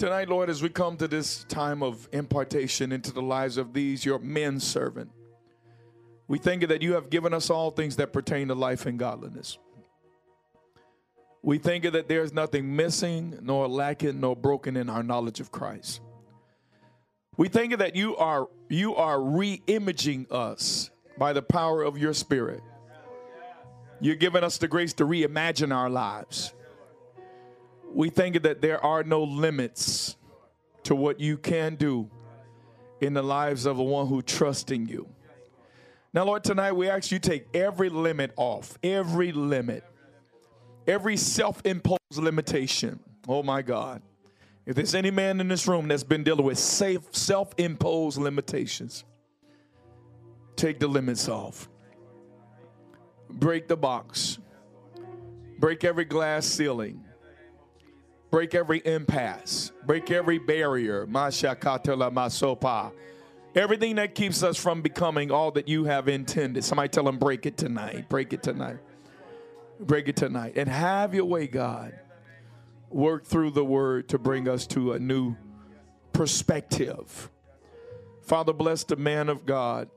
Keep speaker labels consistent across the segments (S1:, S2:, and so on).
S1: Tonight, Lord, as we come to this time of impartation into the lives of these, your men servant, we thank you that you have given us all things that pertain to life and godliness. We thank you that there is nothing missing, nor lacking, nor broken in our knowledge of Christ. We thank you that you are you are re-imaging us by the power of your spirit. You're giving us the grace to reimagine our lives. We thank that there are no limits to what you can do in the lives of the one who trusts in you. Now, Lord, tonight we ask you take every limit off, every limit, every self imposed limitation. Oh my God. If there's any man in this room that's been dealing with safe, self imposed limitations, take the limits off. Break the box. Break every glass ceiling. Break every impasse. Break every barrier. Masopa. Everything that keeps us from becoming all that you have intended. Somebody tell them, break it tonight. Break it tonight. Break it tonight. And have your way, God. Work through the word to bring us to a new perspective. Father, bless the man of God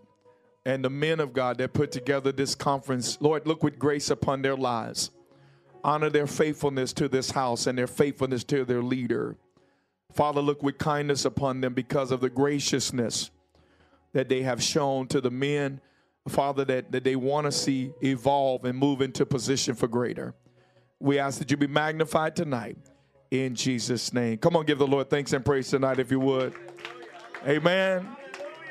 S1: and the men of God that put together this conference. Lord, look with grace upon their lives. Honor their faithfulness to this house and their faithfulness to their leader. Father, look with kindness upon them because of the graciousness that they have shown to the men, Father, that, that they want to see evolve and move into position for greater. We ask that you be magnified tonight in Jesus' name. Come on, give the Lord thanks and praise tonight if you would. Amen.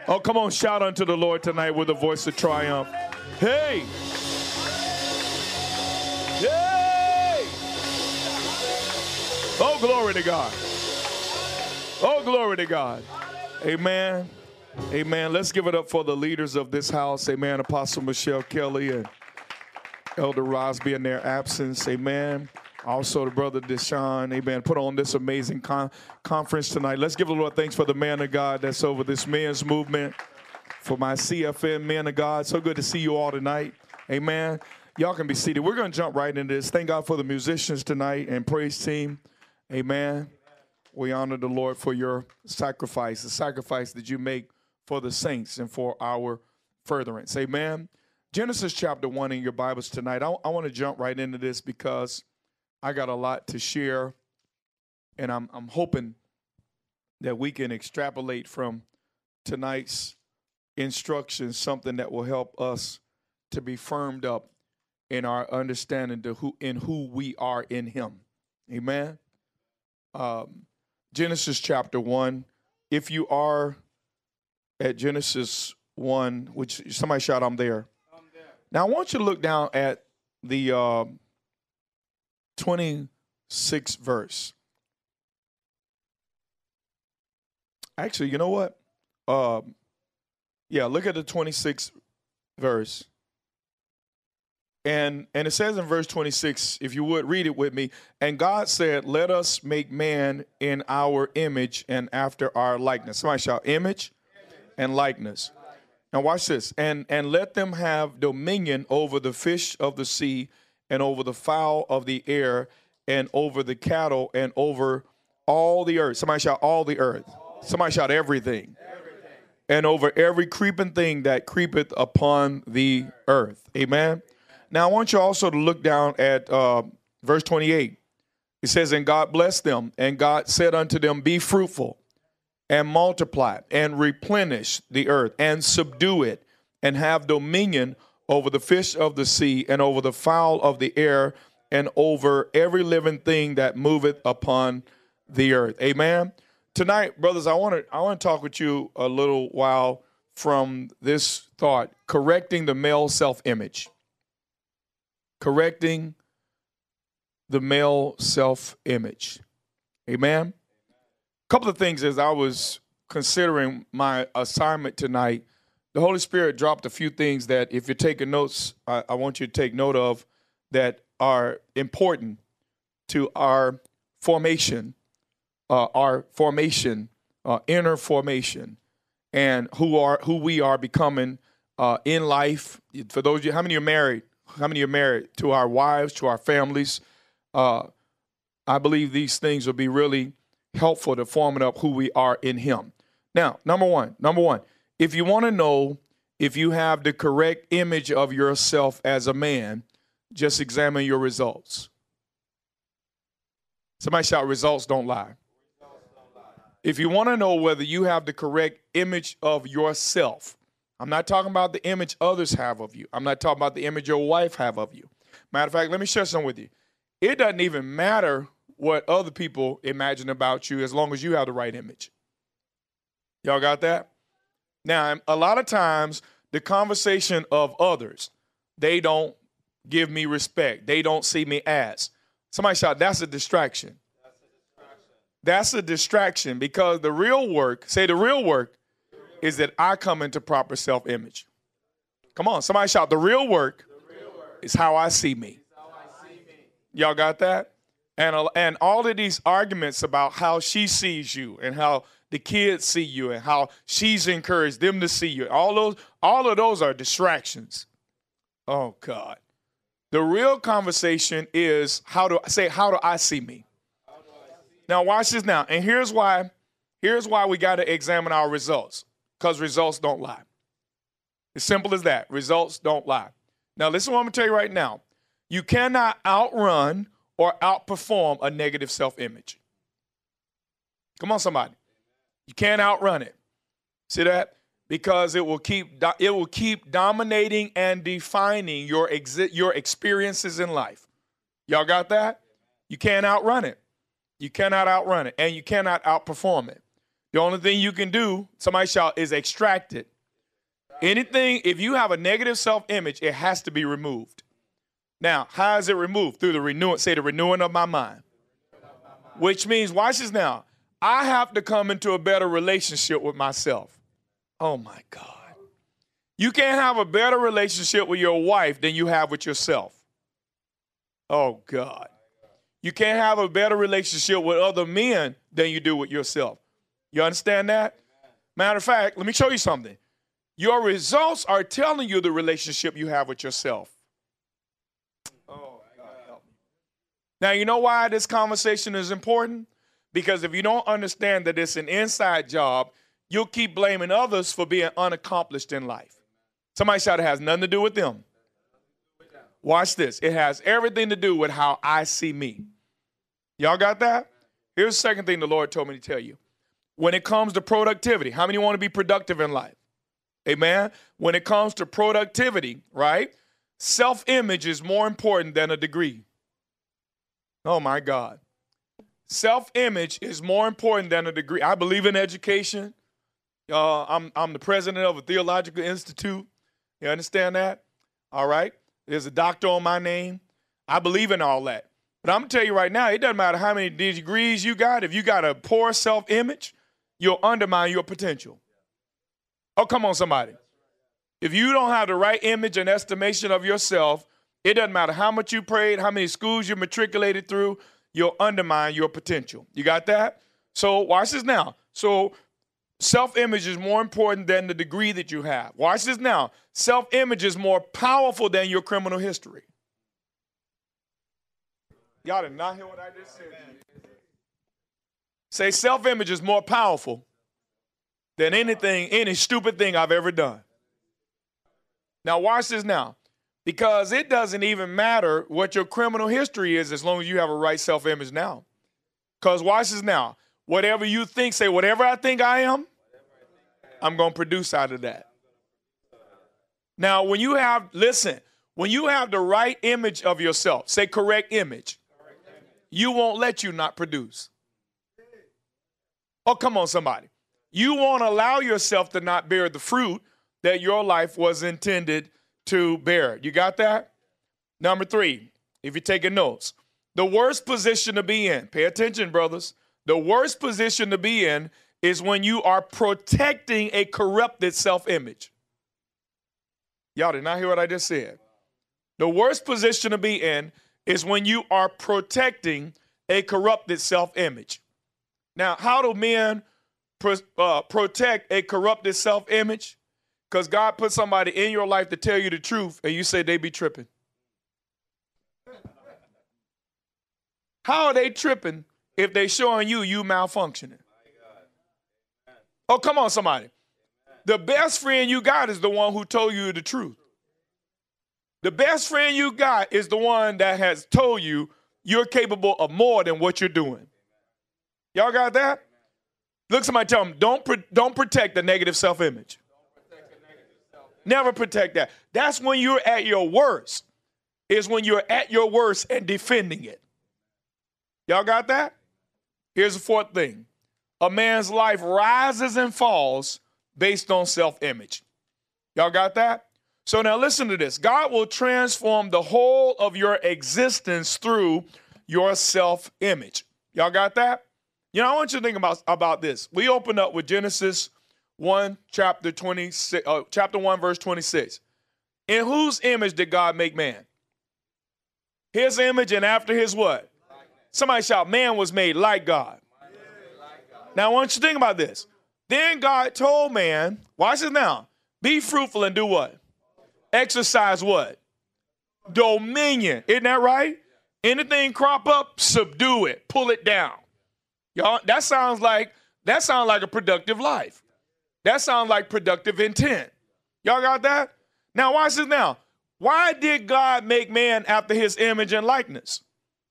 S1: Oh, come on, shout unto the Lord tonight with a voice of triumph. Hey! Hey! Oh, glory to God. Oh, glory to God. Amen. Amen. Let's give it up for the leaders of this house. Amen. Apostle Michelle Kelly and Elder Rosby in their absence. Amen. Also, the brother Deshaun, amen, put on this amazing con- conference tonight. Let's give the Lord thanks for the man of God that's over this men's movement, for my CFM men of God. So good to see you all tonight. Amen. Y'all can be seated. We're going to jump right into this. Thank God for the musicians tonight and praise team. Amen. We honor the Lord for your sacrifice, the sacrifice that you make for the saints and for our furtherance. Amen. Genesis chapter 1 in your Bibles tonight. I, I want to jump right into this because I got a lot to share, and I'm, I'm hoping that we can extrapolate from tonight's instructions something that will help us to be firmed up in our understanding to who in who we are in Him. Amen. Um, Genesis chapter one. If you are at Genesis one, which somebody shout, "I'm there." I'm there. Now I want you to look down at the uh, 26th verse. Actually, you know what? Um, yeah, look at the 26th verse. And and it says in verse 26, if you would read it with me, and God said, Let us make man in our image and after our likeness. Somebody shout image and likeness. Now watch this. And and let them have dominion over the fish of the sea and over the fowl of the air and over the cattle and over all the earth. Somebody shout all the earth. Somebody shout everything. everything. And over every creeping thing that creepeth upon the earth. Amen. Now I want you also to look down at uh, verse 28. It says, And God blessed them, and God said unto them, Be fruitful and multiply and replenish the earth and subdue it and have dominion over the fish of the sea, and over the fowl of the air, and over every living thing that moveth upon the earth. Amen. Tonight, brothers, I want to I want to talk with you a little while from this thought, correcting the male self-image. Correcting the male self-image. Amen. A couple of things as I was considering my assignment tonight the Holy Spirit dropped a few things that, if you're taking notes, I, I want you to take note of that are important to our formation, uh, our formation, uh, inner formation, and who are who we are becoming uh, in life. For those of you, how many are married? How many are married to our wives, to our families? Uh, I believe these things will be really helpful to forming up who we are in Him. Now, number one, number one, if you want to know if you have the correct image of yourself as a man, just examine your results. Somebody shout, results don't lie. If you want to know whether you have the correct image of yourself, I'm not talking about the image others have of you. I'm not talking about the image your wife have of you. Matter of fact, let me share something with you. It doesn't even matter what other people imagine about you as long as you have the right image. Y'all got that? Now, a lot of times, the conversation of others, they don't give me respect. They don't see me as. Somebody shout, that's a distraction. That's a distraction because the real work, say the real work, is that I come into proper self image. Come on, somebody shout, the real work, the real work is how I see me. I see. Y'all got that? And, and all of these arguments about how she sees you and how the kids see you and how she's encouraged them to see you. All those, all of those are distractions. Oh God. The real conversation is how do I say, how do I see me? Now watch this now. And here's why, here's why we got to examine our results. Because results don't lie. As simple as that. Results don't lie. Now listen to what I'm gonna tell you right now. You cannot outrun or outperform a negative self-image. Come on, somebody. You can't outrun it. See that? Because it will keep it will keep dominating and defining your exi- your experiences in life. Y'all got that? You can't outrun it. You cannot outrun it, and you cannot outperform it. The only thing you can do, somebody shout, is extract it. Anything, if you have a negative self-image, it has to be removed. Now, how is it removed? Through the renewing, say the renewing of my mind. Which means, watch this now. I have to come into a better relationship with myself. Oh my God. You can't have a better relationship with your wife than you have with yourself. Oh God. You can't have a better relationship with other men than you do with yourself. You understand that? Matter of fact, let me show you something. Your results are telling you the relationship you have with yourself. Oh, help. Now, you know why this conversation is important? Because if you don't understand that it's an inside job, you'll keep blaming others for being unaccomplished in life. Somebody shout, it has nothing to do with them. Watch this. It has everything to do with how I see me. Y'all got that? Here's the second thing the Lord told me to tell you. When it comes to productivity, how many want to be productive in life? Amen. When it comes to productivity, right? Self image is more important than a degree. Oh my God. Self image is more important than a degree. I believe in education. Uh, I'm, I'm the president of a theological institute. You understand that? All right. There's a doctor on my name. I believe in all that. But I'm going to tell you right now, it doesn't matter how many degrees you got. If you got a poor self image, you'll undermine your potential. Oh, come on, somebody. If you don't have the right image and estimation of yourself, it doesn't matter how much you prayed, how many schools you matriculated through, you'll undermine your potential. You got that? So watch this now. So self image is more important than the degree that you have. Watch this now. Self image is more powerful than your criminal history. Y'all did not hear what I just said. Say self image is more powerful than anything, any stupid thing I've ever done. Now, watch this now because it doesn't even matter what your criminal history is as long as you have a right self image now. Because watch this now. Whatever you think, say, whatever I think I am, I'm going to produce out of that. Now, when you have, listen, when you have the right image of yourself, say correct image, you won't let you not produce. Oh, come on, somebody. You won't allow yourself to not bear the fruit that your life was intended to bear. You got that? Number three, if you're taking notes, the worst position to be in, pay attention, brothers. The worst position to be in is when you are protecting a corrupted self image. Y'all did not hear what I just said. The worst position to be in is when you are protecting a corrupted self image. Now, how do men pro- uh, protect a corrupted self image? Because God put somebody in your life to tell you the truth, and you say they be tripping. How are they tripping if they showing you you malfunctioning. Oh, come on, somebody. The best friend you got is the one who told you the truth. The best friend you got is the one that has told you you're capable of more than what you're doing. Y'all got that? Look, somebody tell them, don't, don't protect the negative self image. Never protect that. That's when you're at your worst, is when you're at your worst and defending it. Y'all got that? Here's the fourth thing a man's life rises and falls based on self image. Y'all got that? So now listen to this God will transform the whole of your existence through your self image. Y'all got that? You know, I want you to think about, about this. We open up with Genesis 1, chapter 26, uh, chapter 1, verse 26. In whose image did God make man? His image and after his what? Somebody shout, man was made like God. Now I want you to think about this. Then God told man, watch this now, be fruitful and do what? Exercise what? Dominion. Isn't that right? Anything crop up, subdue it, pull it down. Y'all, that sounds like that sounds like a productive life. That sounds like productive intent. Y'all got that? Now watch this now. Why did God make man after his image and likeness?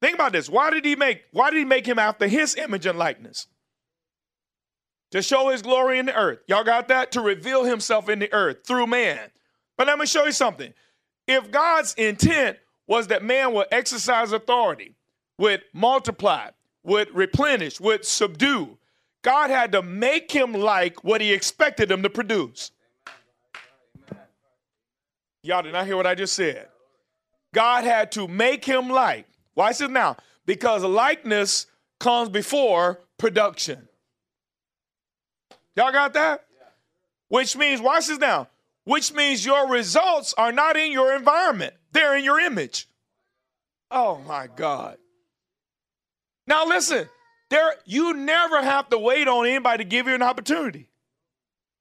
S1: Think about this. Why did he make why did he make him after his image and likeness? To show his glory in the earth. Y'all got that? To reveal himself in the earth through man. But let me show you something. If God's intent was that man would exercise authority, would multiply, would replenish, would subdue. God had to make him like what he expected him to produce. Y'all did not hear what I just said. God had to make him like. Why is it now? Because likeness comes before production. Y'all got that? Which means, watch this now. Which means your results are not in your environment, they're in your image. Oh my God. Now listen, there you never have to wait on anybody to give you an opportunity.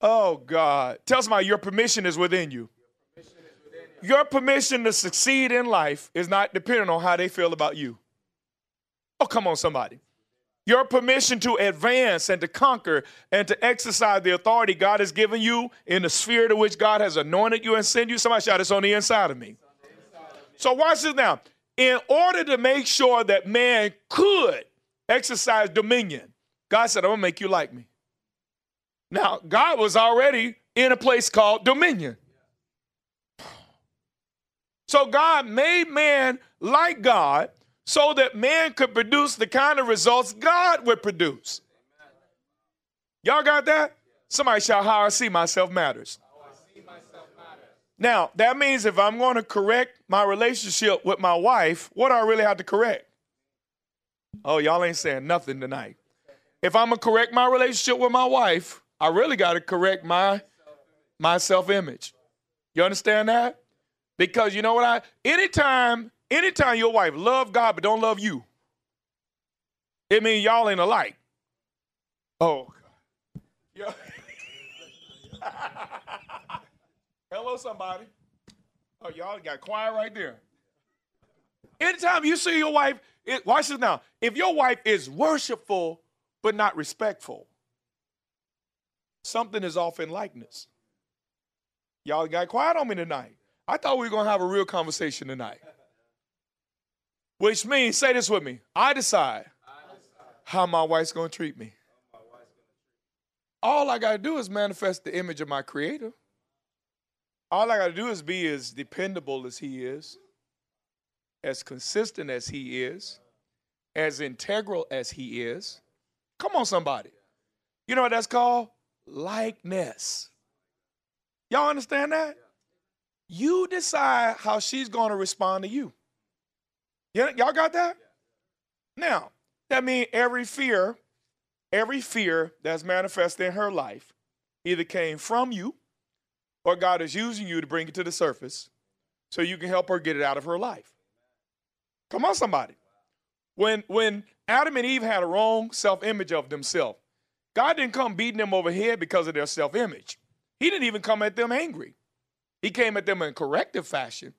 S1: Oh God. Tell somebody your permission is within you. Your permission to succeed in life is not dependent on how they feel about you. Oh, come on, somebody. Your permission to advance and to conquer and to exercise the authority God has given you in the sphere to which God has anointed you and sent you. Somebody shout, it's on the inside of me. So watch this now in order to make sure that man could exercise dominion, God said, I'm gonna make you like me. Now, God was already in a place called dominion. So God made man like God so that man could produce the kind of results God would produce. Y'all got that? Somebody shout, How I see myself matters. Now, that means if I'm going to correct my relationship with my wife, what do I really have to correct? Oh, y'all ain't saying nothing tonight. If I'm going to correct my relationship with my wife, I really got to correct my my self-image. You understand that? Because you know what I anytime anytime your wife love God but don't love you, it means y'all ain't alike. Oh. Hello, somebody. Oh, y'all got quiet right there. Anytime you see your wife, it, watch this now. If your wife is worshipful but not respectful, something is off in likeness. Y'all got quiet on me tonight. I thought we were going to have a real conversation tonight. Which means, say this with me I decide, how my wife's going to treat me. All I got to do is manifest the image of my creator. All I got to do is be as dependable as he is, as consistent as he is, as integral as he is. Come on, somebody. You know what that's called? Likeness. Y'all understand that? You decide how she's going to respond to you. Y'all got that? Now, that means every fear, every fear that's manifested in her life either came from you or God is using you to bring it to the surface so you can help her get it out of her life. Come on, somebody. When when Adam and Eve had a wrong self-image of themselves, God didn't come beating them over head because of their self-image. He didn't even come at them angry. He came at them in corrective fashion.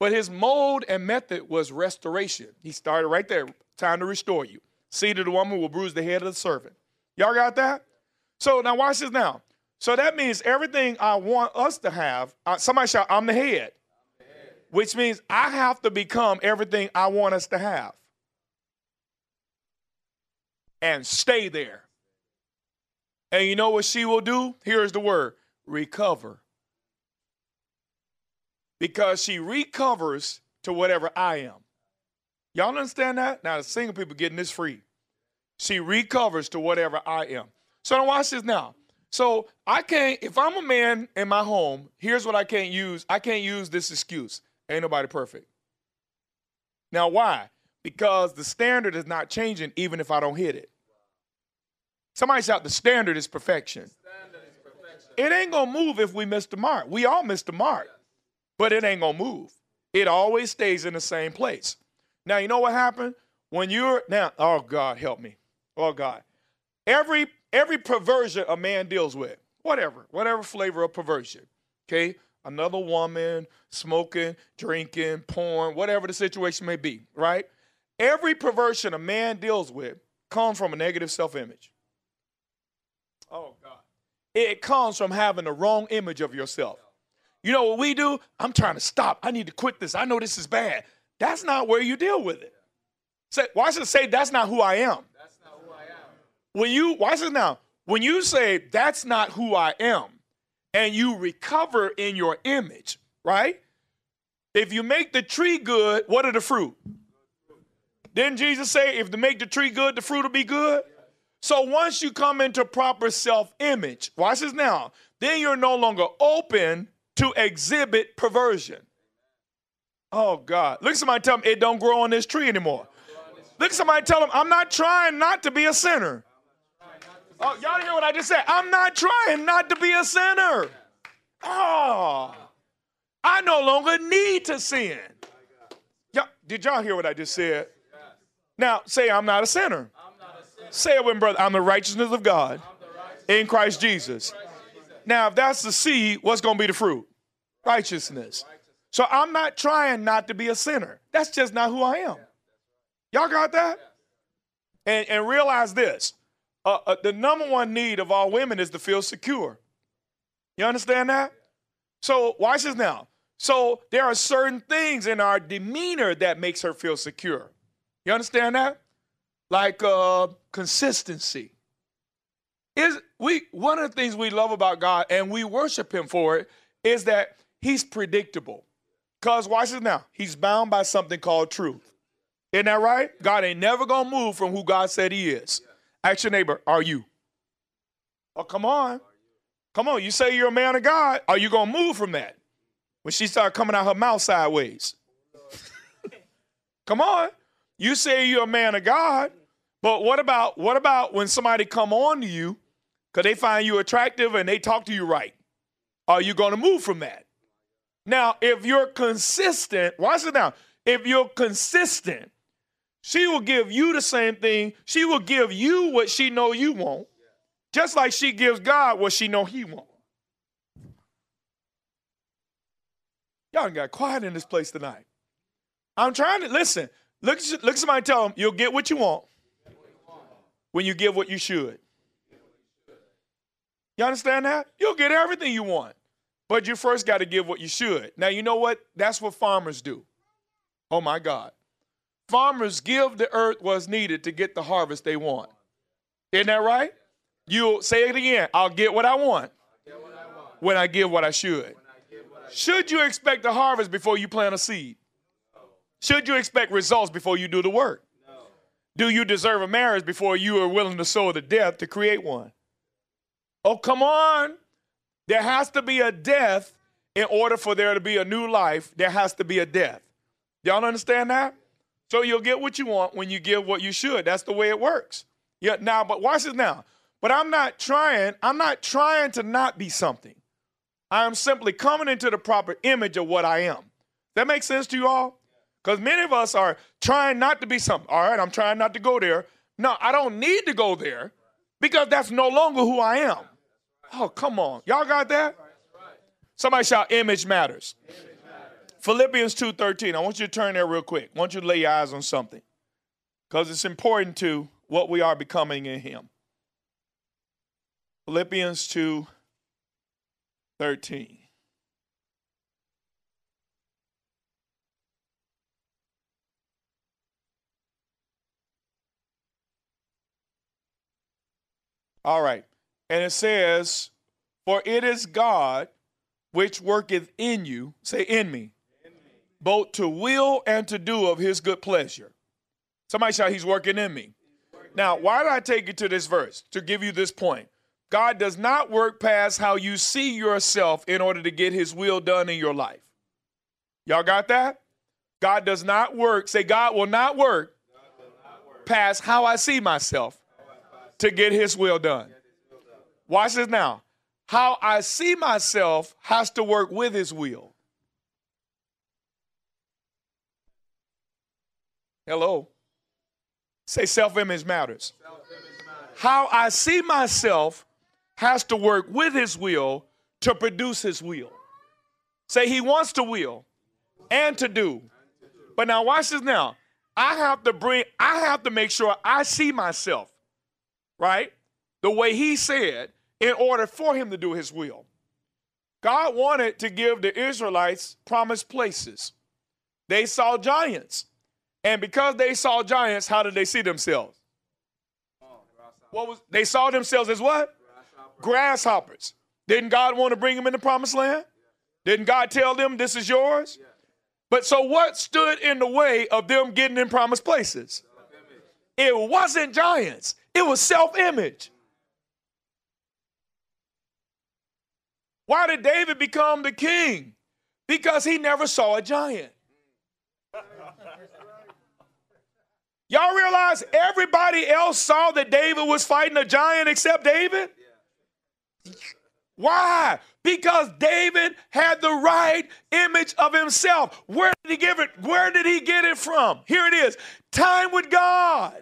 S1: But his mode and method was restoration. He started right there, time to restore you. Seed of the woman will bruise the head of the servant. Y'all got that? So now watch this now. So that means everything I want us to have, uh, somebody shout, I'm the head. Which means I have to become everything I want us to have. And stay there. And you know what she will do? Here's the word recover. Because she recovers to whatever I am. Y'all understand that? Now, the single people getting this free. She recovers to whatever I am. So now watch this now. So I can't, if I'm a man in my home, here's what I can't use. I can't use this excuse. Ain't nobody perfect. Now, why? Because the standard is not changing even if I don't hit it. Somebody shout, the standard is perfection. Standard is perfection. It ain't gonna move if we miss the mark. We all miss the mark, but it ain't gonna move. It always stays in the same place. Now, you know what happened? When you're now, oh God, help me. Oh God. Every every perversion a man deals with, whatever, whatever flavor of perversion. Okay? Another woman, smoking, drinking, porn, whatever the situation may be, right? Every perversion a man deals with comes from a negative self-image. Oh God. It comes from having the wrong image of yourself. You know what we do? I'm trying to stop. I need to quit this. I know this is bad. That's not where you deal with it. Say, why should say that's not who I am? That's not who I am. When you watch this now, when you say that's not who I am, and you recover in your image, right? If you make the tree good, what are the fruit? Didn't Jesus say if to make the tree good, the fruit will be good? So once you come into proper self-image, watch this now, then you're no longer open to exhibit perversion. Oh God. Look at somebody tell them it don't grow on this tree anymore. Look at somebody tell them I'm not trying not to be a sinner. Oh, y'all hear what I just said? I'm not trying not to be a sinner. Oh, I no longer need to sin. Y'all, did y'all hear what I just said? Now say I'm not a sinner. Say it with me, brother. I'm the righteousness of God in Christ Jesus. Now, if that's the seed, what's going to be the fruit? Righteousness. So I'm not trying not to be a sinner. That's just not who I am. Y'all got that? And, and realize this uh, uh, the number one need of all women is to feel secure. You understand that? So, watch this now. So, there are certain things in our demeanor that makes her feel secure. You understand that? Like uh, consistency. Is we one of the things we love about God and we worship Him for it is that He's predictable. Because watch this now, He's bound by something called truth. Isn't that right? God ain't never gonna move from who God said He is. Ask your neighbor, are you? Oh, come on. Come on. You say you're a man of God. Are you going to move from that? When she started coming out her mouth sideways. come on. You say you're a man of God, but what about what about when somebody come on to you because they find you attractive and they talk to you right? Are you going to move from that? Now, if you're consistent, watch it now. If you're consistent she will give you the same thing. She will give you what she know you want, just like she gives God what she know he want. Y'all got quiet in this place tonight. I'm trying to listen. Look, look at somebody tell them you'll get what you want when you give what you should. You understand that? You'll get everything you want, but you first got to give what you should. Now, you know what? That's what farmers do. Oh my God. Farmers give the earth what's needed to get the harvest they want. Isn't that right? You'll say it again. I'll get what I want when I give what I should. Should you expect a harvest before you plant a seed? Should you expect results before you do the work? Do you deserve a marriage before you are willing to sow the death to create one? Oh, come on. There has to be a death in order for there to be a new life. There has to be a death. Y'all understand that? So you'll get what you want when you give what you should. That's the way it works. Yeah, now, but watch this now. But I'm not trying, I'm not trying to not be something. I am simply coming into the proper image of what I am. That makes sense to you all? Because many of us are trying not to be something. All right, I'm trying not to go there. No, I don't need to go there because that's no longer who I am. Oh, come on. Y'all got that? Somebody shout, image matters. Image. Philippians 2:13. I want you to turn there real quick. I want you to lay your eyes on something. Because it's important to what we are becoming in him. Philippians 2 13. All right. And it says, For it is God which worketh in you, say in me, both to will and to do of his good pleasure. Somebody shout, He's working in me. Now, why did I take you to this verse? To give you this point. God does not work past how you see yourself in order to get his will done in your life. Y'all got that? God does not work. Say, God will not work, not work. past how I see myself to get his will done. Watch this now. How I see myself has to work with his will. Hello. Say self image matters. How I see myself has to work with his will to produce his will. Say he wants to will and to do. But now watch this now. I have to bring, I have to make sure I see myself, right? The way he said, in order for him to do his will. God wanted to give the Israelites promised places. They saw giants. And because they saw giants, how did they see themselves? What was they saw themselves as what? Grasshoppers. Didn't God want to bring them in the promised land? Didn't God tell them this is yours? But so what stood in the way of them getting in promised places? It wasn't giants. It was self-image. Why did David become the king? Because he never saw a giant. Y'all realize everybody else saw that David was fighting a giant except David? Why? Because David had the right image of himself. Where did he give it? Where did he get it from? Here it is. Time with God.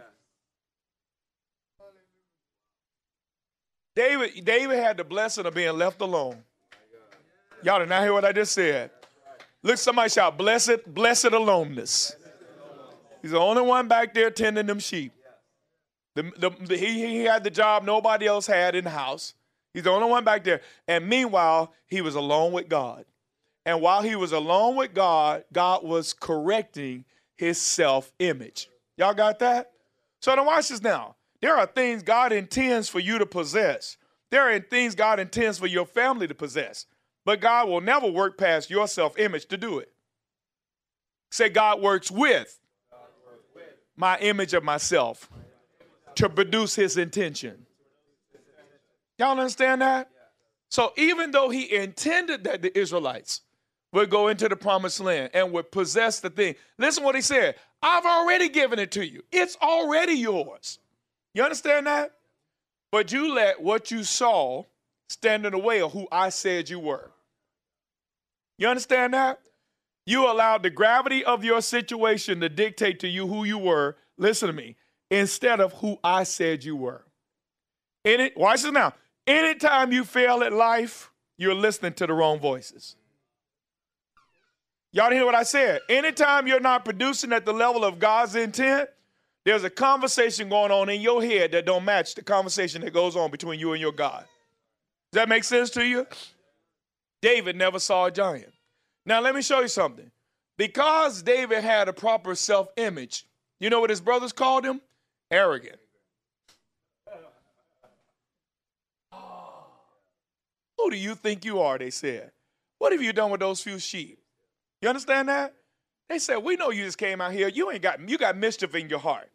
S1: David, David had the blessing of being left alone. Y'all did not hear what I just said. Look, somebody shout, blessed, blessed aloneness. He's the only one back there tending them sheep. The, the, the, he, he had the job nobody else had in the house. He's the only one back there. And meanwhile, he was alone with God. And while he was alone with God, God was correcting his self image. Y'all got that? So now watch this now. There are things God intends for you to possess. There are things God intends for your family to possess. But God will never work past your self image to do it. Say, God works with my image of myself to produce his intention. Y'all understand that? So even though he intended that the Israelites would go into the promised land and would possess the thing, listen what he said. I've already given it to you. It's already yours. You understand that? But you let what you saw stand in the way of who I said you were. You understand that? You allowed the gravity of your situation to dictate to you who you were. Listen to me. Instead of who I said you were. In it, watch this now. Anytime you fail at life, you're listening to the wrong voices. Y'all hear what I said? Anytime you're not producing at the level of God's intent, there's a conversation going on in your head that don't match the conversation that goes on between you and your God. Does that make sense to you? David never saw a giant. Now, let me show you something. Because David had a proper self image, you know what his brothers called him? Arrogant. Who do you think you are? They said. What have you done with those few sheep? You understand that? They said, We know you just came out here. You ain't got you got mischief in your heart.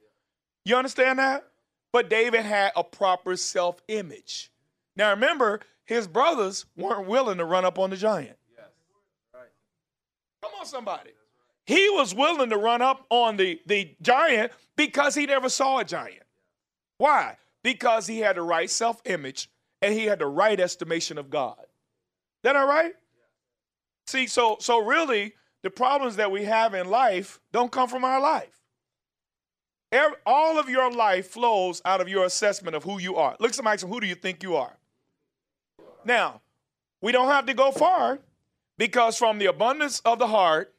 S1: You understand that? But David had a proper self-image. Now remember, his brothers weren't willing to run up on the giant. Come on, somebody. He was willing to run up on the, the giant because he never saw a giant. Why? Because he had the right self image and he had the right estimation of God. That all right? See, so so really, the problems that we have in life don't come from our life. Every, all of your life flows out of your assessment of who you are. Look, somebody, who do you think you are? Now, we don't have to go far because from the abundance of the heart,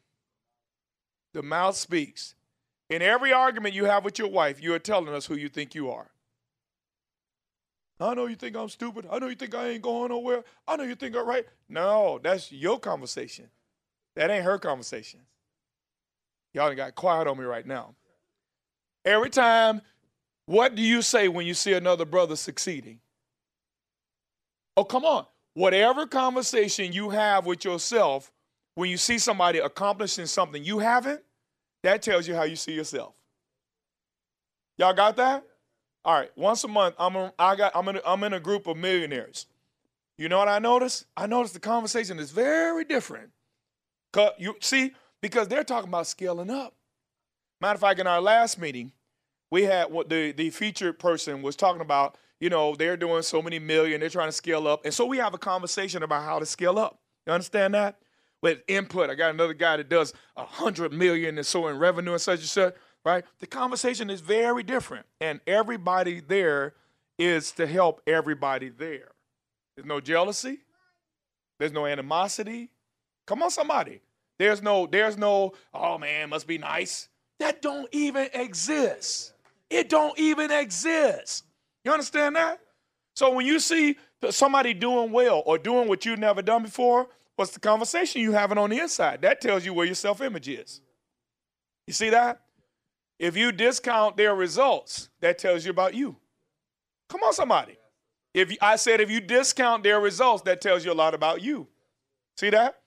S1: the mouth speaks. In every argument you have with your wife, you are telling us who you think you are. I know you think I'm stupid. I know you think I ain't going nowhere. I know you think I'm right. No, that's your conversation. That ain't her conversation. Y'all got quiet on me right now. Every time, what do you say when you see another brother succeeding? Oh, come on. Whatever conversation you have with yourself when you see somebody accomplishing something you haven't, that tells you how you see yourself. Y'all got that? All right, once a month, I'm a, I got I'm in a, I'm in a group of millionaires. You know what I notice? I notice the conversation is very different. Cause you see, because they're talking about scaling up. Matter of fact, in our last meeting, we had what the the featured person was talking about. You know, they're doing so many million, they're trying to scale up, and so we have a conversation about how to scale up. You understand that? With input, I got another guy that does a hundred million and so in revenue and such and such right? The conversation is very different. And everybody there is to help everybody there. There's no jealousy. There's no animosity. Come on, somebody. There's no, there's no, oh man, must be nice. That don't even exist. It don't even exist. You understand that? So when you see somebody doing well or doing what you've never done before, what's the conversation you having on the inside? That tells you where your self-image is. You see that? If you discount their results, that tells you about you. Come on, somebody. If I said if you discount their results, that tells you a lot about you. See that?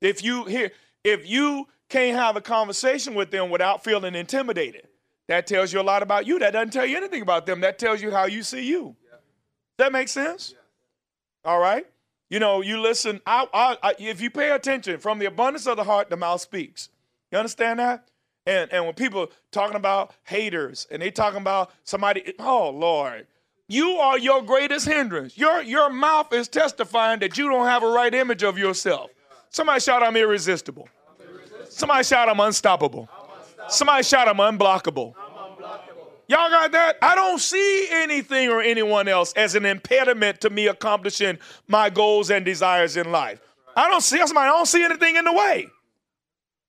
S1: If you here, if you can't have a conversation with them without feeling intimidated, that tells you a lot about you. That doesn't tell you anything about them. That tells you how you see you. That makes sense? All right. You know, you listen. I, I, I, if you pay attention, from the abundance of the heart, the mouth speaks. You understand that? And, and when people talking about haters and they talking about somebody, oh Lord, you are your greatest hindrance. Your, your mouth is testifying that you don't have a right image of yourself. Somebody shout, I'm irresistible. Somebody shout, I'm unstoppable. Somebody shout, I'm unblockable. Y'all got that? I don't see anything or anyone else as an impediment to me accomplishing my goals and desires in life. I don't see somebody, I don't see anything in the way.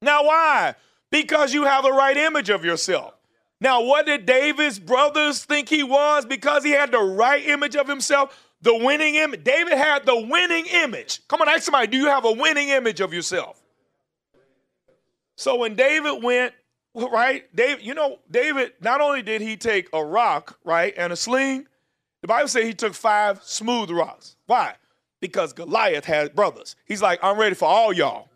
S1: Now, why? because you have the right image of yourself. Now, what did David's brothers think he was because he had the right image of himself? The winning image. David had the winning image. Come on, ask somebody, do you have a winning image of yourself? So when David went, right, David, you know, David, not only did he take a rock, right, and a sling, the Bible says he took five smooth rocks. Why? Because Goliath had brothers. He's like, I'm ready for all y'all.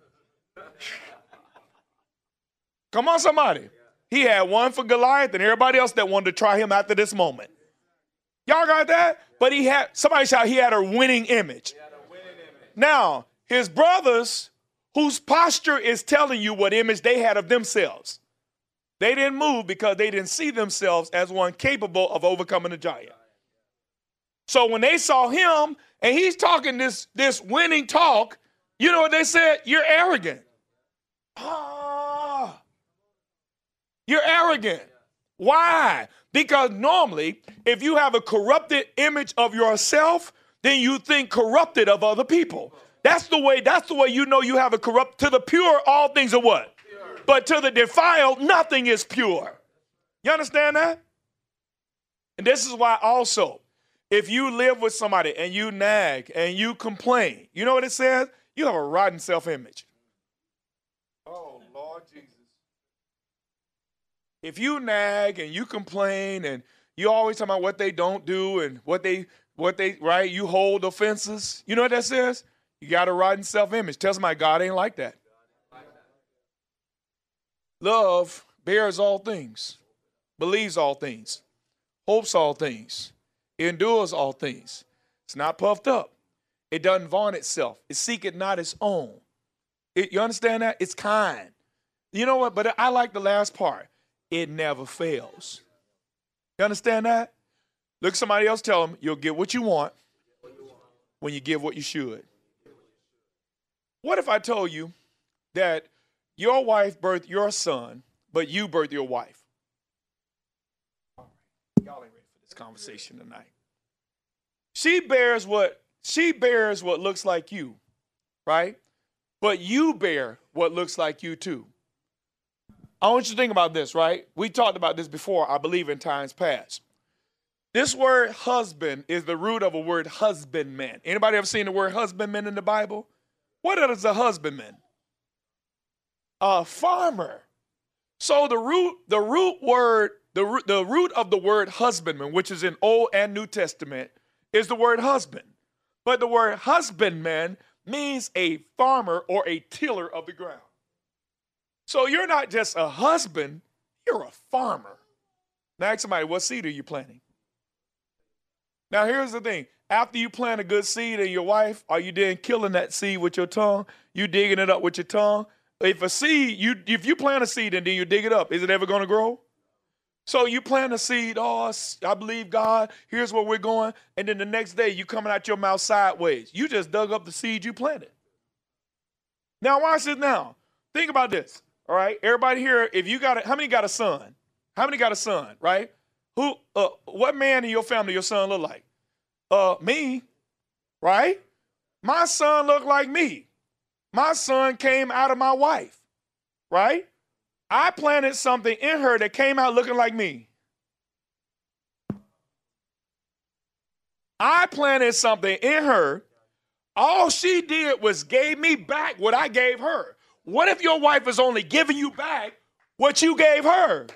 S1: Come on, somebody. He had one for Goliath and everybody else that wanted to try him after this moment. Y'all got that? But he had, somebody shout, he had a winning image. A winning image. Now, his brothers, whose posture is telling you what image they had of themselves, they didn't move because they didn't see themselves as one capable of overcoming a giant. So when they saw him and he's talking this, this winning talk, you know what they said? You're arrogant. Oh, you're arrogant. Why? Because normally, if you have a corrupted image of yourself, then you think corrupted of other people. That's the way, that's the way you know you have a corrupt to the pure, all things are what? But to the defiled, nothing is pure. You understand that? And this is why also, if you live with somebody and you nag and you complain, you know what it says? You have a rotten self-image. Oh, Lord Jesus. If you nag and you complain and you always talk about what they don't do and what they what they right, you hold offenses. You know what that says? You got a rotten self-image. Tells my God ain't like that. Love bears all things, believes all things, hopes all things, endures all things. It's not puffed up. It doesn't vaunt itself. It seeketh not its own. It, you understand that? It's kind. You know what? But I like the last part it never fails. You understand that? Look somebody else tell them you'll get what you want when you give what you should. What if I told you that your wife birthed your son, but you birthed your wife? Y'all ain't ready for this conversation tonight. She bears what she bears what looks like you, right? But you bear what looks like you too. I want you to think about this, right? We talked about this before, I believe, in times past. This word husband is the root of a word husbandman. Anybody ever seen the word husbandman in the Bible? What is a husbandman? A farmer. So the root, the root word, the root, the root of the word husbandman, which is in Old and New Testament, is the word husband. But the word husbandman means a farmer or a tiller of the ground. So you're not just a husband, you're a farmer. Now ask somebody, what seed are you planting? Now here's the thing. After you plant a good seed in your wife, are you then killing that seed with your tongue? You digging it up with your tongue? If a seed, you if you plant a seed and then you dig it up, is it ever going to grow? So you plant a seed, oh, I believe God, here's where we're going. And then the next day you coming out your mouth sideways. You just dug up the seed you planted. Now watch this now. Think about this. All right. Everybody here, if you got a, how many got a son? How many got a son, right? Who uh what man in your family your son look like? Uh me, right? My son look like me. My son came out of my wife, right? I planted something in her that came out looking like me. I planted something in her. All she did was gave me back what I gave her. What if your wife is only giving you back what you gave her?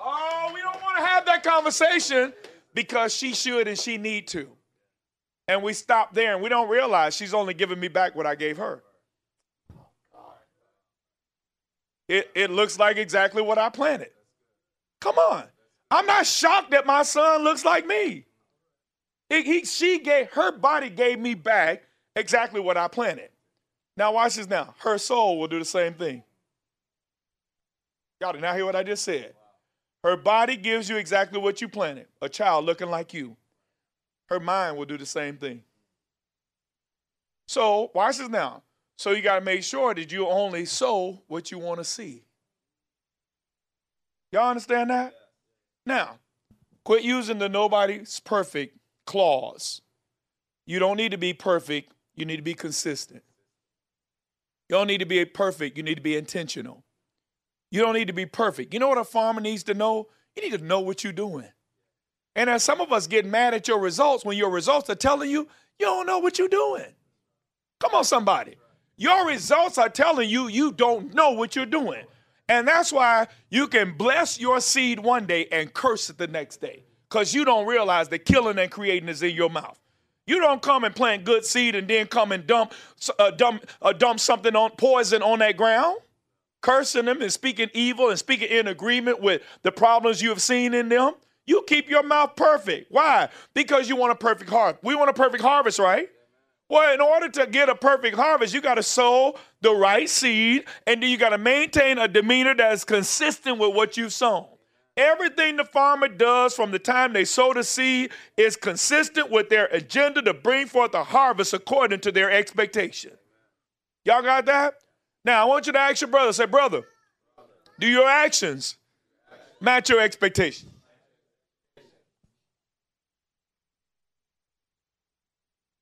S1: Oh, we don't want to have that conversation because she should and she need to. And we stop there and we don't realize she's only giving me back what I gave her. It, it looks like exactly what I planted. Come on. I'm not shocked that my son looks like me. It, he, she gave, her body gave me back exactly what I planted. Now, watch this now. Her soul will do the same thing. Y'all did not hear what I just said. Her body gives you exactly what you planted a child looking like you. Her mind will do the same thing. So, watch this now. So you got to make sure that you only sow what you want to see. Y'all understand that? Now, quit using the nobody's perfect clause. You don't need to be perfect, you need to be consistent. You don't need to be perfect, you need to be intentional. You don't need to be perfect. You know what a farmer needs to know? You need to know what you're doing. And as some of us get mad at your results when your results are telling you you don't know what you're doing. Come on, somebody. Your results are telling you you don't know what you're doing. And that's why you can bless your seed one day and curse it the next day because you don't realize that killing and creating is in your mouth. You don't come and plant good seed and then come and dump, uh, dump, uh, dump something on poison on that ground, cursing them and speaking evil and speaking in agreement with the problems you have seen in them. You keep your mouth perfect. Why? Because you want a perfect harvest. We want a perfect harvest, right? Well, in order to get a perfect harvest, you got to sow the right seed and then you got to maintain a demeanor that is consistent with what you've sown. Everything the farmer does from the time they sow the seed is consistent with their agenda to bring forth a harvest according to their expectation. Y'all got that? Now, I want you to ask your brother, say, brother, do your actions match your expectation?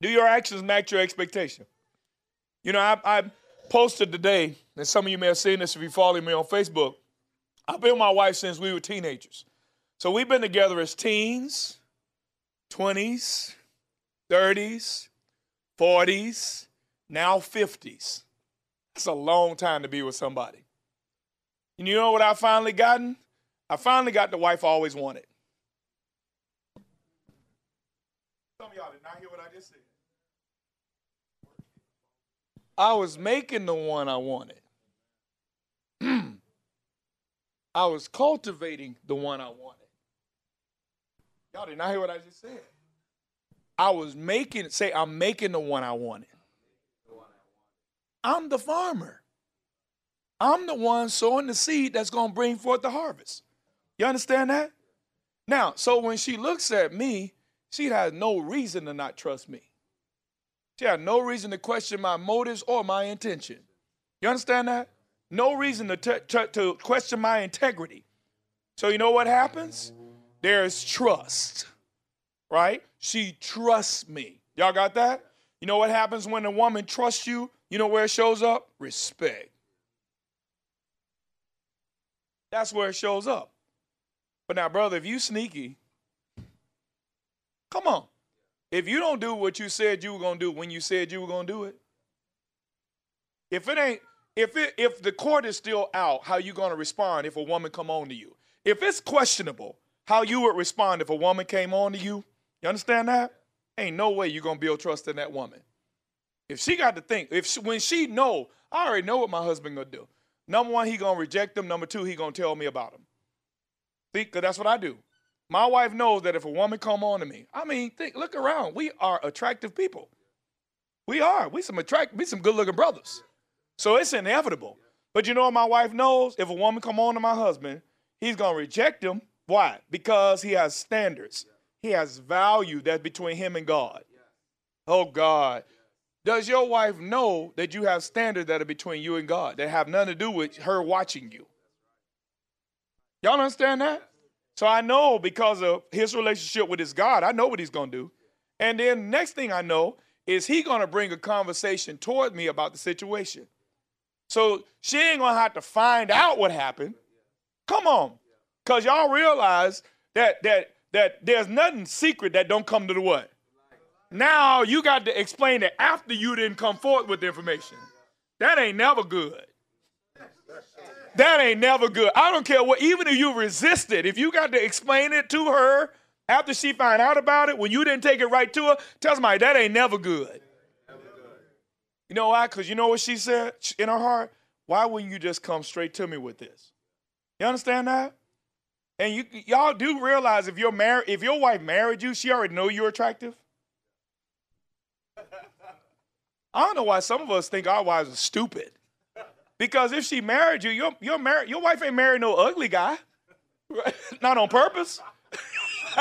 S1: Do your actions match your expectation? You know, I, I posted today, and some of you may have seen this if you follow me on Facebook. I've been with my wife since we were teenagers. So we've been together as teens, 20s, 30s, 40s, now 50s. That's a long time to be with somebody. And you know what I finally gotten? I finally got the wife I always wanted. Some of y'all did not hear what I just said. I was making the one I wanted. I was cultivating the one I wanted. Y'all did not hear what I just said. I was making, say, I'm making the one I wanted. I'm the farmer. I'm the one sowing the seed that's going to bring forth the harvest. You understand that? Now, so when she looks at me, she has no reason to not trust me. She had no reason to question my motives or my intention. You understand that? No reason to, t- t- to question my integrity. So, you know what happens? There's trust, right? She trusts me. Y'all got that? You know what happens when a woman trusts you? You know where it shows up? Respect. That's where it shows up. But now, brother, if you sneaky, come on. If you don't do what you said you were gonna do when you said you were gonna do it, if it ain't, if it if the court is still out, how you gonna respond if a woman come on to you? If it's questionable how you would respond if a woman came on to you, you understand that? Ain't no way you're gonna build trust in that woman. If she got to think, if she, when she know, I already know what my husband gonna do. Number one, he gonna reject them. Number two, he gonna tell me about them. See, cause that's what I do. My wife knows that if a woman come on to me, I mean, think, look around. We are attractive people. We are. We some attract. We some good looking brothers. So it's inevitable. But you know what my wife knows? If a woman come on to my husband, he's gonna reject him. Why? Because he has standards. He has value that's between him and God. Oh God. Does your wife know that you have standards that are between you and God that have nothing to do with her watching you? Y'all understand that? So I know because of his relationship with his God, I know what he's going to do. And then next thing I know is he going to bring a conversation toward me about the situation. So she ain't going to have to find out what happened. Come on. Cuz y'all realize that that that there's nothing secret that don't come to the what? Now you got to explain it after you didn't come forth with the information. That ain't never good. That ain't never good. I don't care what, even if you resist it, if you got to explain it to her after she find out about it, when you didn't take it right to her, tell somebody that ain't never good. You know why? Because you know what she said in her heart? Why wouldn't you just come straight to me with this? You understand that? And you y'all do realize if if your wife married you, she already know you're attractive. I don't know why some of us think our wives are stupid. Because if she married you, your your married your wife ain't married no ugly guy. Not on purpose.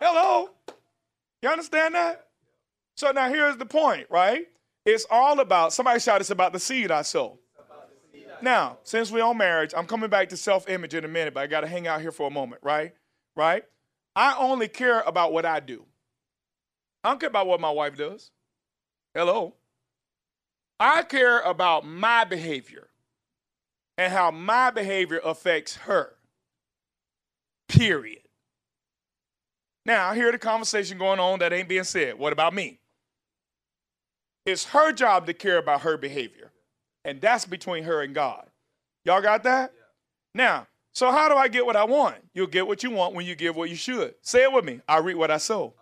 S1: Hello. You understand that? So now here's the point, right? It's all about somebody shout it's about the seed I sow. Now, since we're on marriage, I'm coming back to self-image in a minute, but I gotta hang out here for a moment, right? Right? I only care about what I do. I don't care about what my wife does. Hello. I care about my behavior and how my behavior affects her. Period. Now, I hear the conversation going on that ain't being said. What about me? It's her job to care about her behavior, and that's between her and God. Y'all got that? Yeah. Now, so how do I get what I want? You'll get what you want when you give what you should. Say it with me. I reap what I sow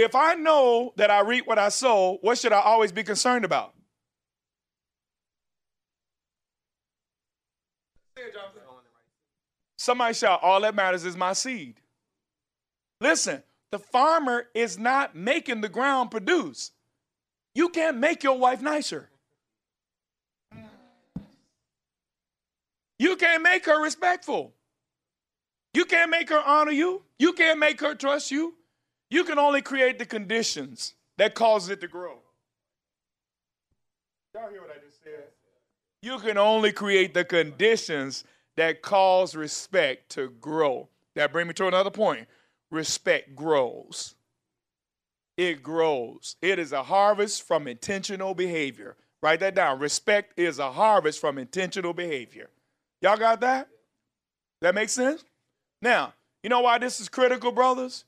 S1: if I know that I reap what I sow, what should I always be concerned about? Somebody shout, All that matters is my seed. Listen, the farmer is not making the ground produce. You can't make your wife nicer. You can't make her respectful. You can't make her honor you. You can't make her trust you. You can only create the conditions that cause it to grow. Y'all hear what I just said? You can only create the conditions that cause respect to grow. That brings me to another point. Respect grows. It grows. It is a harvest from intentional behavior. Write that down. Respect is a harvest from intentional behavior. Y'all got that? That makes sense? Now, you know why this is critical, brothers?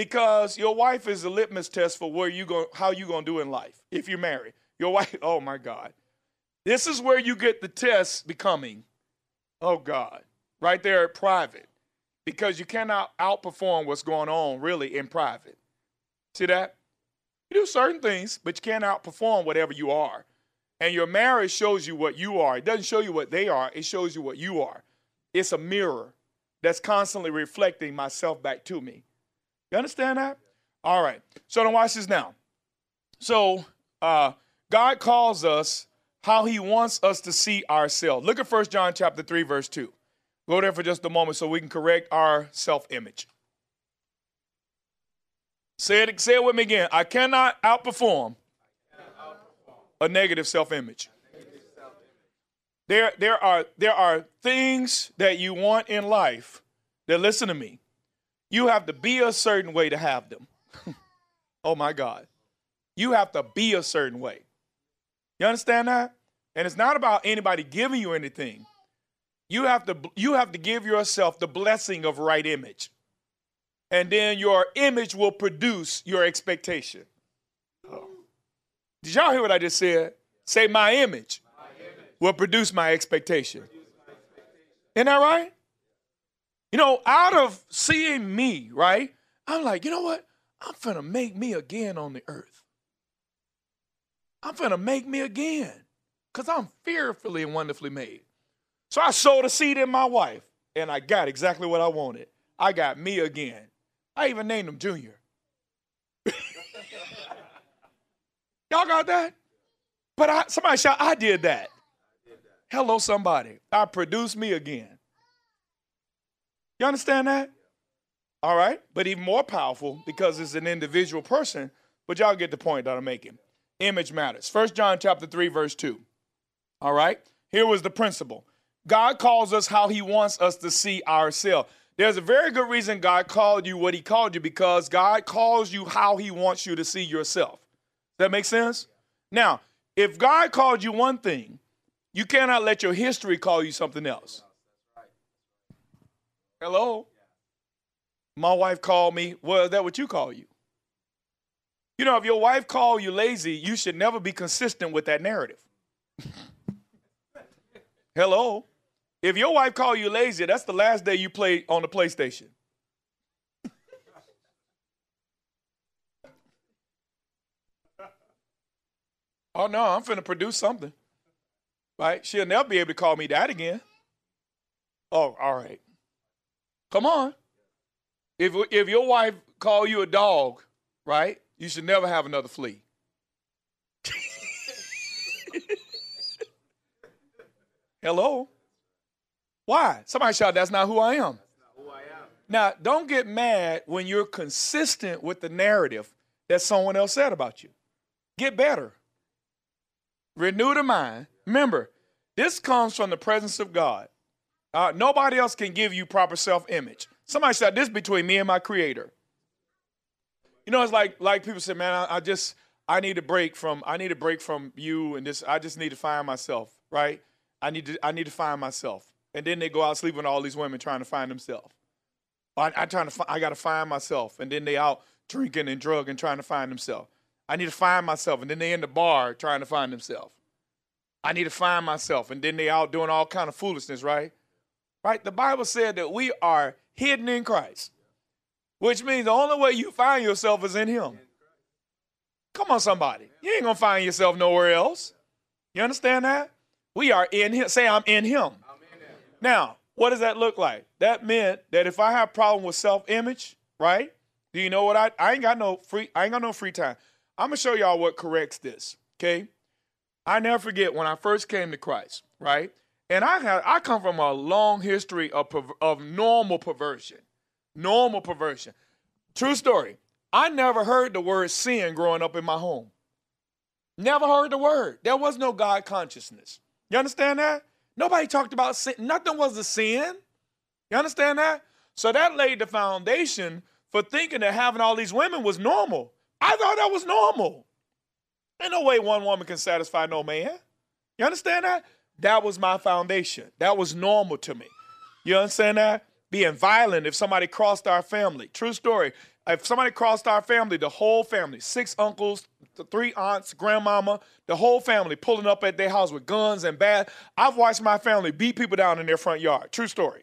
S1: Because your wife is a litmus test for where you go, how you gonna do in life if you're married. Your wife, oh my God, this is where you get the test becoming. Oh God, right there at private, because you cannot outperform what's going on really in private. See that? You do certain things, but you can't outperform whatever you are. And your marriage shows you what you are. It doesn't show you what they are, it shows you what you are. It's a mirror that's constantly reflecting myself back to me. You understand that? All right. So then watch this now. So uh, God calls us how he wants us to see ourselves. Look at First John chapter 3, verse 2. Go there for just a moment so we can correct our self-image. Say it, say it with me again. I cannot outperform, a negative self-image. There, there, are, there are things that you want in life that, listen to me, you have to be a certain way to have them. oh my God. You have to be a certain way. You understand that? And it's not about anybody giving you anything. You have to you have to give yourself the blessing of right image. And then your image will produce your expectation. Did y'all hear what I just said? Say my image, my image. will produce my expectation. Isn't that right? You know, out of seeing me, right? I'm like, you know what? I'm finna make me again on the earth. I'm finna make me again because I'm fearfully and wonderfully made. So I sowed a seed in my wife and I got exactly what I wanted. I got me again. I even named him Junior. Y'all got that? But I, somebody shout, I did that. Hello, somebody. I produced me again. You understand that? All right. But even more powerful because it's an individual person. But y'all get the point that I'm making. Image matters. First John chapter 3, verse 2. All right. Here was the principle. God calls us how he wants us to see ourselves. There's a very good reason God called you what he called you because God calls you how he wants you to see yourself. Does that makes sense? Now, if God called you one thing, you cannot let your history call you something else. Hello? My wife called me. Well, is that what you call you? You know, if your wife called you lazy, you should never be consistent with that narrative. Hello? If your wife called you lazy, that's the last day you play on the PlayStation. oh no, I'm finna produce something. Right? She'll never be able to call me that again. Oh, all right. Come on. If, if your wife call you a dog, right, you should never have another flea. Hello? Why? Somebody shout, that's not who I am. Who I am. Now, don't get mad when you're consistent with the narrative that someone else said about you. Get better. Renew the mind. Remember, this comes from the presence of God. Uh, nobody else can give you proper self image. Somebody said this between me and my creator. You know, it's like like people say, man, I, I, just I need a break from I need a break from you and this. I just need to find myself, right? I need to I need to find myself. And then they go out sleeping with all these women trying to find themselves. I, I trying to I got to find myself, and then they out drinking and drugging trying to find themselves. I need to find myself, and then they in the bar trying to find themselves. I need to find myself, and then they out doing all kind of foolishness, right? Right? The Bible said that we are hidden in Christ, which means the only way you find yourself is in Him. Come on, somebody. You ain't gonna find yourself nowhere else. You understand that? We are in Him. Say, I'm in Him. Now, what does that look like? That meant that if I have problem with self-image, right? Do you know what I I ain't got no free I ain't got no free time. I'm gonna show y'all what corrects this. Okay. I never forget when I first came to Christ, right? And I have I come from a long history of of normal perversion, normal perversion. True story. I never heard the word sin growing up in my home. Never heard the word. There was no God consciousness. You understand that? Nobody talked about sin. Nothing was a sin. You understand that? So that laid the foundation for thinking that having all these women was normal. I thought that was normal. Ain't no way one woman can satisfy no man. You understand that? That was my foundation. That was normal to me. You understand that? Being violent if somebody crossed our family. True story. If somebody crossed our family, the whole family, six uncles, three aunts, grandmama, the whole family pulling up at their house with guns and bad. I've watched my family beat people down in their front yard. True story.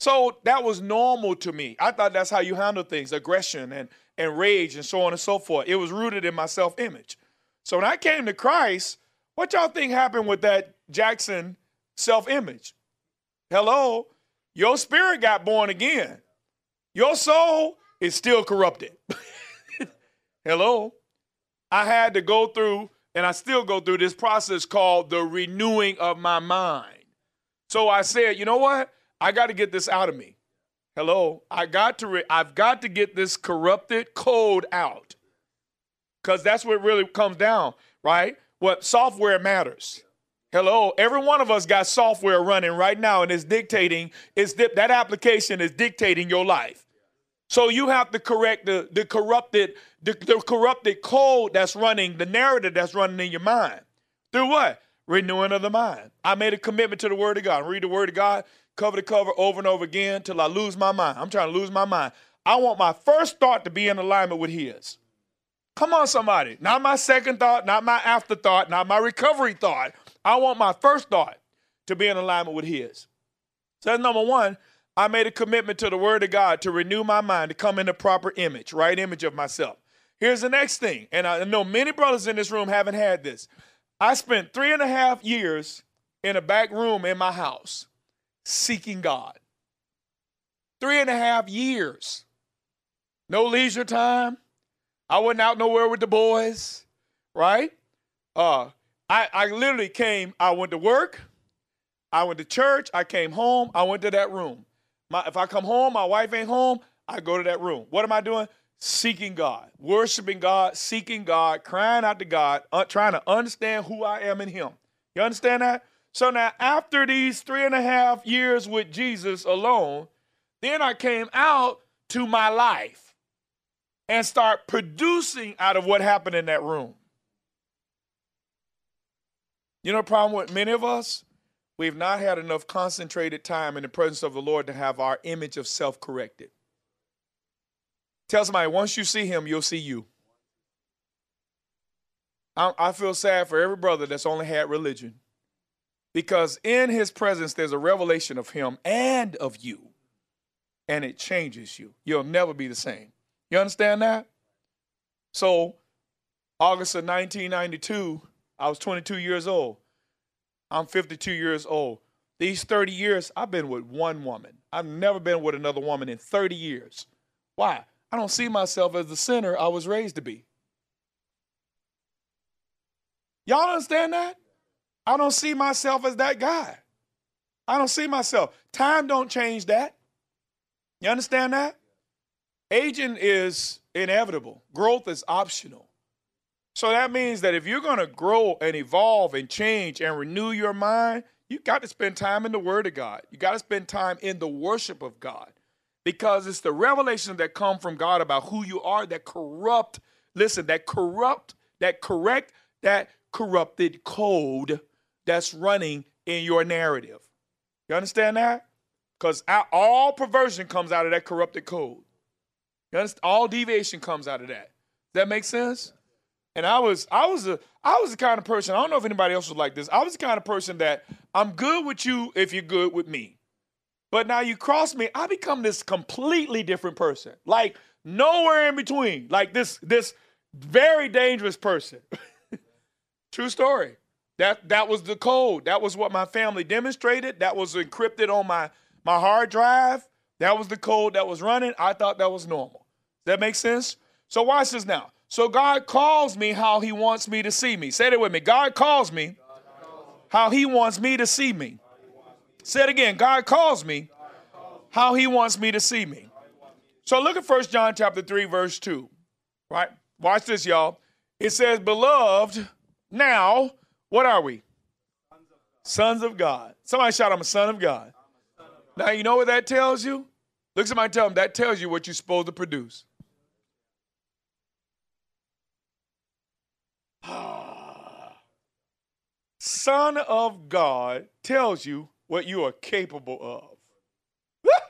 S1: So that was normal to me. I thought that's how you handle things, aggression and, and rage and so on and so forth. It was rooted in my self-image. So when I came to Christ, what y'all think happened with that Jackson self image? Hello? Your spirit got born again. Your soul is still corrupted. Hello? I had to go through, and I still go through this process called the renewing of my mind. So I said, you know what? I got to get this out of me. Hello? I got to, re- I've got to get this corrupted code out. Because that's what really comes down, right? what software matters. Hello, every one of us got software running right now and it's dictating, it's di- that application is dictating your life. So you have to correct the, the corrupted, the, the corrupted code that's running, the narrative that's running in your mind. Through what? renewing of the mind. I made a commitment to the Word of God. Read the Word of God cover to cover over and over again till I lose my mind. I'm trying to lose my mind. I want my first thought to be in alignment with His. Come on, somebody. Not my second thought, not my afterthought, not my recovery thought. I want my first thought to be in alignment with His. So that's number one. I made a commitment to the Word of God to renew my mind, to come in the proper image, right image of myself. Here's the next thing, and I know many brothers in this room haven't had this. I spent three and a half years in a back room in my house seeking God. Three and a half years. No leisure time. I wasn't out nowhere with the boys, right? Uh, I, I literally came, I went to work, I went to church, I came home, I went to that room. My, if I come home, my wife ain't home, I go to that room. What am I doing? Seeking God, worshiping God, seeking God, crying out to God, uh, trying to understand who I am in Him. You understand that? So now, after these three and a half years with Jesus alone, then I came out to my life and start producing out of what happened in that room. You know the problem with many of us? We've not had enough concentrated time in the presence of the Lord to have our image of self corrected. Tell somebody, once you see him, you'll see you. I, I feel sad for every brother that's only had religion because in his presence there's a revelation of him and of you and it changes you you'll never be the same you understand that so august of 1992 i was 22 years old i'm 52 years old these 30 years i've been with one woman i've never been with another woman in 30 years why i don't see myself as the sinner i was raised to be y'all understand that I don't see myself as that guy. I don't see myself. Time don't change that. You understand that? Aging is inevitable. Growth is optional. So that means that if you're going to grow and evolve and change and renew your mind, you got to spend time in the Word of God. You got to spend time in the worship of God because it's the revelation that come from God about who you are that corrupt, listen, that corrupt, that correct, that corrupted code that's running in your narrative. You understand that? Because all perversion comes out of that corrupted code. All deviation comes out of that. That make sense? And I was, I was a, I was the kind of person. I don't know if anybody else was like this. I was the kind of person that I'm good with you if you're good with me, but now you cross me, I become this completely different person. Like nowhere in between. Like this, this very dangerous person. True story. That that was the code. That was what my family demonstrated. That was encrypted on my my hard drive. That was the code that was running. I thought that was normal. Does that make sense? So watch this now. So God calls me how he wants me to see me. Say it with me. God calls me how he wants me to see me. Say it again. God calls me how he wants me to see me. So look at First John chapter 3 verse 2. Right? Watch this y'all. It says, "Beloved, now what are we? Sons of God. Somebody shout, I'm a son of God. Now, you know what that tells you? Look, at somebody tell them that tells you what you're supposed to produce. Son of God tells you what you are capable of.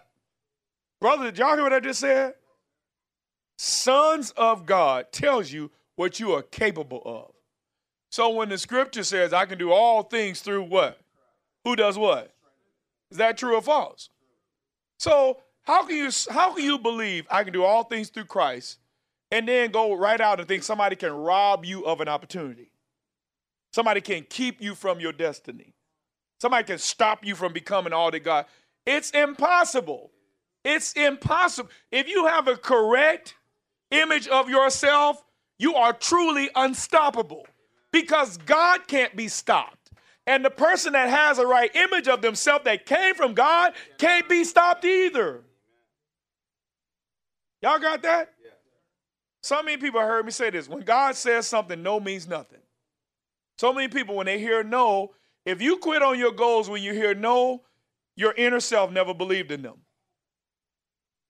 S1: Brother, did y'all hear what I just said? Sons of God tells you what you are capable of. So when the scripture says, I can do all things through what? Who does what? Is that true or false? So how can you how can you believe I can do all things through Christ and then go right out and think somebody can rob you of an opportunity? Somebody can keep you from your destiny. Somebody can stop you from becoming all that God. It's impossible. It's impossible. If you have a correct image of yourself, you are truly unstoppable because God can't be stopped. And the person that has a right image of themselves that came from God can't be stopped either. Y'all got that? So many people heard me say this. When God says something, no means nothing. So many people, when they hear no, if you quit on your goals when you hear no, your inner self never believed in them.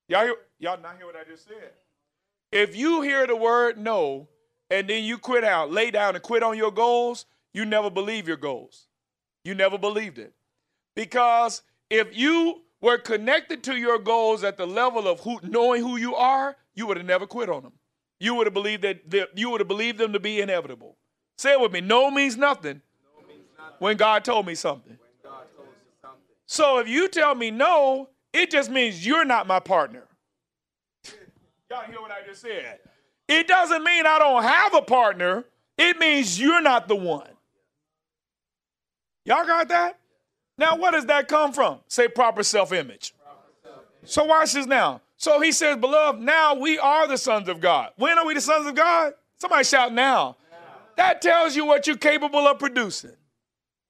S1: Y'all, hear, y'all not hear what I just said? If you hear the word no, and then you quit out, lay down and quit on your goals, you never believe your goals. You never believed it. Because if you were connected to your goals at the level of who, knowing who you are, you would have never quit on them. You would have believed that, that you would have believed them to be inevitable. Say it with me. No means nothing, no means nothing. when God told me something. something. So if you tell me no, it just means you're not my partner. Y'all hear what I just said? It doesn't mean I don't have a partner. It means you're not the one. Y'all got that? Now, what does that come from? Say proper self image. So, watch this now. So he says, Beloved, now we are the sons of God. When are we the sons of God? Somebody shout now. That tells you what you're capable of producing.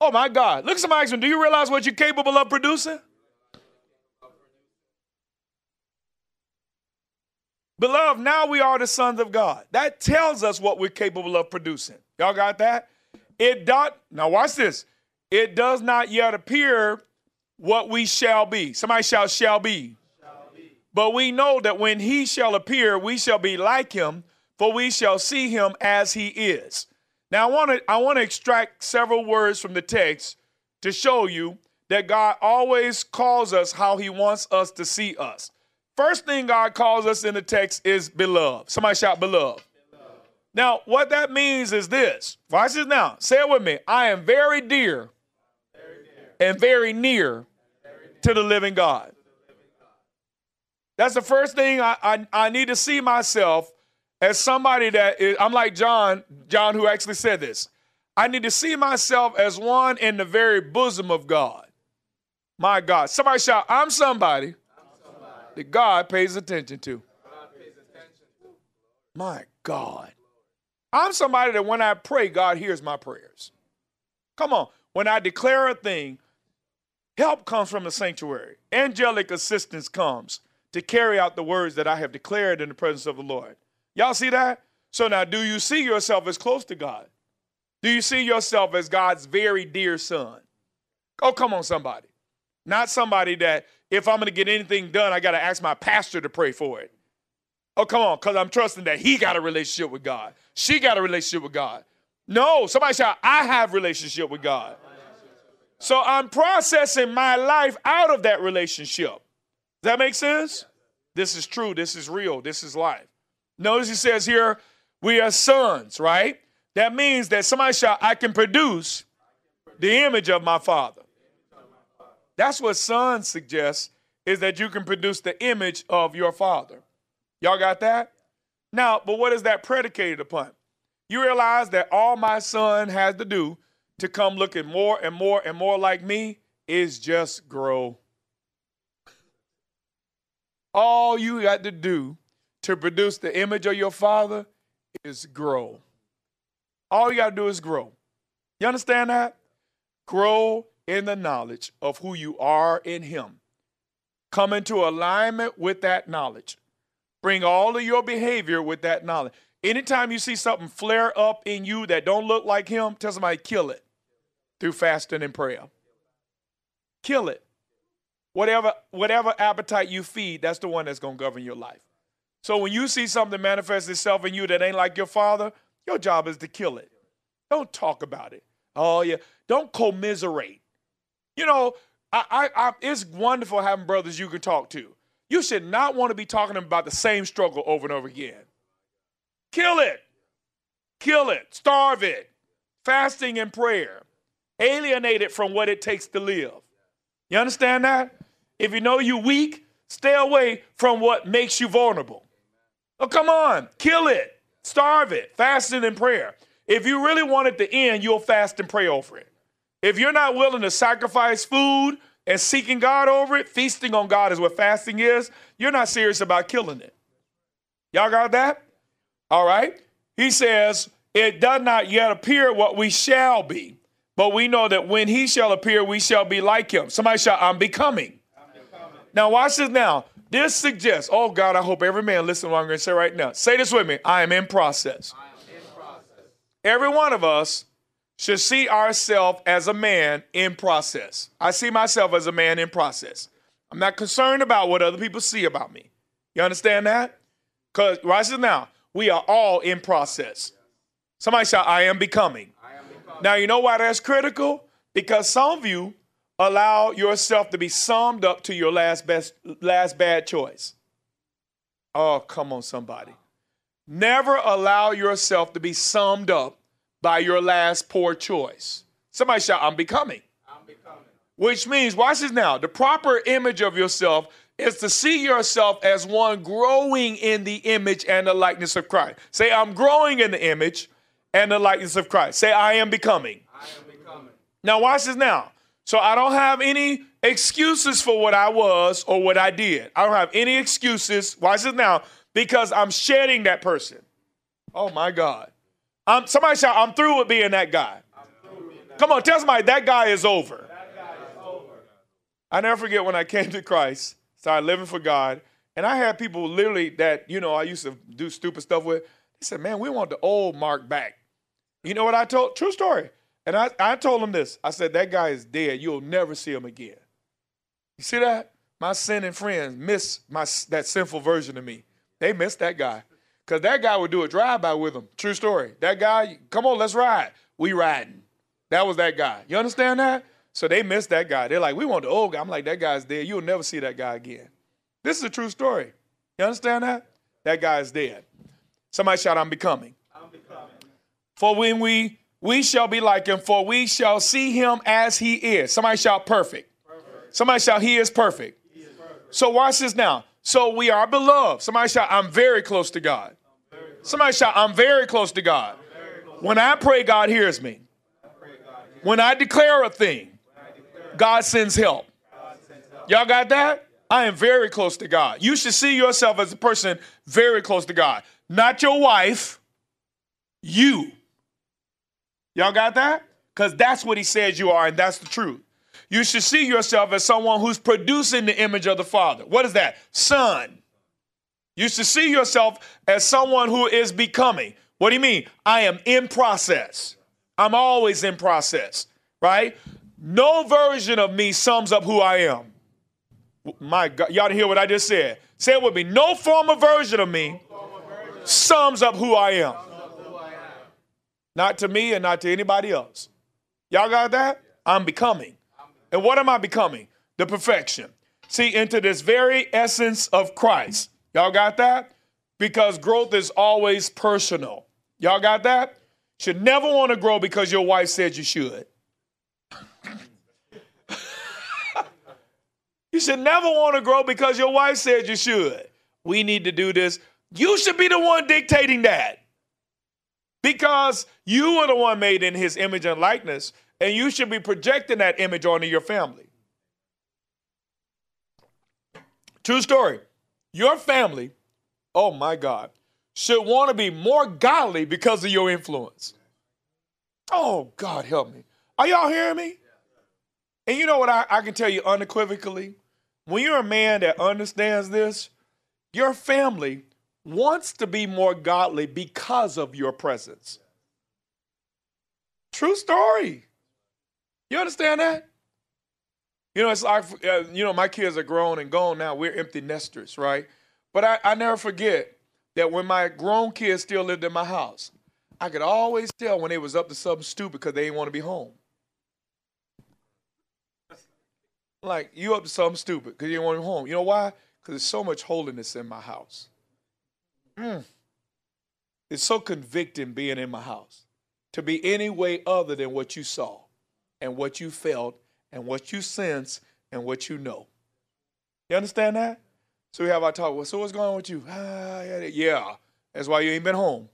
S1: Oh my God. Look at somebody, do you realize what you're capable of producing? Beloved, now we are the sons of God. That tells us what we're capable of producing. Y'all got that? It dot now watch this. It does not yet appear what we shall be. Somebody shout shall be. But we know that when he shall appear, we shall be like him, for we shall see him as he is. Now I want to I want to extract several words from the text to show you that God always calls us how he wants us to see us. First thing God calls us in the text is beloved. Somebody shout beloved. beloved. Now, what that means is this. Watch this now. Say it with me. I am very dear, very dear. and very near, very near to the living God. That's the first thing I, I, I need to see myself as somebody that is, I'm like John, John who actually said this. I need to see myself as one in the very bosom of God. My God. Somebody shout, I'm somebody that God pays attention to. My God. I'm somebody that when I pray, God hears my prayers. Come on. When I declare a thing, help comes from the sanctuary. Angelic assistance comes to carry out the words that I have declared in the presence of the Lord. Y'all see that? So now, do you see yourself as close to God? Do you see yourself as God's very dear son? Oh, come on, somebody. Not somebody that if I'm going to get anything done, I got to ask my pastor to pray for it. Oh, come on, because I'm trusting that he got a relationship with God. She got a relationship with God. No, somebody shout, I have relationship with God. So I'm processing my life out of that relationship. That make sense? This is true. This is real. This is life. Notice he says here, we are sons, right? That means that somebody shout, I can produce the image of my father. That's what son suggests is that you can produce the image of your father. Y'all got that? Now, but what is that predicated upon? You realize that all my son has to do to come looking more and more and more like me is just grow. All you got to do to produce the image of your father is grow. All you got to do is grow. You understand that? Grow in the knowledge of who you are in Him. Come into alignment with that knowledge. Bring all of your behavior with that knowledge. Anytime you see something flare up in you that don't look like Him, tell somebody kill it through fasting and prayer. Kill it. Whatever, whatever appetite you feed, that's the one that's going to govern your life. So when you see something manifest itself in you that ain't like your father, your job is to kill it. Don't talk about it. Oh, yeah. Don't commiserate. You know, I, I, I, it's wonderful having brothers you can talk to. You should not want to be talking about the same struggle over and over again. Kill it. Kill it. Starve it. Fasting and prayer. Alienate it from what it takes to live. You understand that? If you know you're weak, stay away from what makes you vulnerable. Oh, come on. Kill it. Starve it. Fasting and prayer. If you really want it to end, you'll fast and pray over it. If you're not willing to sacrifice food and seeking God over it, feasting on God is what fasting is, you're not serious about killing it. Y'all got that? All right. He says, It does not yet appear what we shall be, but we know that when he shall appear, we shall be like him. Somebody shout, I'm becoming. Now, watch this now. This suggests, oh God, I hope every man listen to what I'm going to say right now. Say this with me I am in process. I Am in process. Every one of us should see ourselves as a man in process. I see myself as a man in process. I'm not concerned about what other people see about me. You understand that? Because right now, we are all in process. Somebody shout, I am becoming. I am becoming. Now, you know why that's critical? Because some of you allow yourself to be summed up to your last best last bad choice. Oh, come on, somebody. Never allow yourself to be summed up by your last poor choice. Somebody shout, I'm becoming. I'm becoming. Which means, watch this now. The proper image of yourself is to see yourself as one growing in the image and the likeness of Christ. Say, I'm growing in the image and the likeness of Christ. Say, I am becoming. I am becoming. Now, watch this now. So I don't have any excuses for what I was or what I did. I don't have any excuses. Why is it now, because I'm shedding that person. Oh my God. I'm, somebody shout, I'm through with being that guy. Come on, tell somebody that guy is over. Guy is over. I never forget when I came to Christ, started living for God, and I had people literally that, you know, I used to do stupid stuff with. They said, man, we want the old Mark back. You know what I told? True story. And I, I told him this. I said, that guy is dead. You'll never see him again. You see that? My sinning friends miss my that sinful version of me. They miss that guy. Because that guy would do a drive-by with them. True story. That guy, come on, let's ride. We riding. That was that guy. You understand that? So they miss that guy. They're like, we want the old guy. I'm like, that guy's dead. You'll never see that guy again. This is a true story. You understand that? That guy is dead. Somebody shout, I'm becoming. I'm becoming. For when we we shall be like him, for we shall see him as he is. Somebody shout perfect. perfect. Somebody shout, he is perfect. He is perfect. So watch this now. So we are beloved. Somebody shout, I'm very close to God. Somebody shout, I'm very close to God. When I pray, God hears me. When I declare a thing, God sends help. Y'all got that? I am very close to God. You should see yourself as a person very close to God. Not your wife, you. Y'all got that? Because that's what he says you are, and that's the truth. You should see yourself as someone who's producing the image of the Father. What is that? Son. You should see yourself as someone who is becoming. What do you mean? I am in process. I'm always in process, right? No version of me sums up who I am. My God, y'all didn't hear what I just said. Say it with me. No former version of me sums up who I am. Not to me and not to anybody else. Y'all got that? I'm becoming. And what am I becoming? The perfection. See, into this very essence of Christ. Y'all got that? Because growth is always personal. Y'all got that? You should never want to grow because your wife said you should. you should never want to grow because your wife said you should. We need to do this. You should be the one dictating that because you were the one made in his image and likeness, and you should be projecting that image onto your family. True story. Your family, oh my God, should want to be more godly because of your influence. Oh, God, help me. Are y'all hearing me? And you know what I, I can tell you unequivocally? When you're a man that understands this, your family wants to be more godly because of your presence. True story. You understand that? You know, it's like, uh, you know, my kids are grown and gone now. We're empty nesters, right? But I, I never forget that when my grown kids still lived in my house, I could always tell when they was up to something stupid because they didn't want to be home. Like, you up to something stupid because you didn't want to be home. You know why? Because there's so much holiness in my house. Mm. It's so convicting being in my house to be any way other than what you saw and what you felt and what you sense and what you know. You understand that? So we have our talk. Well, so what's going on with you? Ah, yeah, that's why you ain't been home.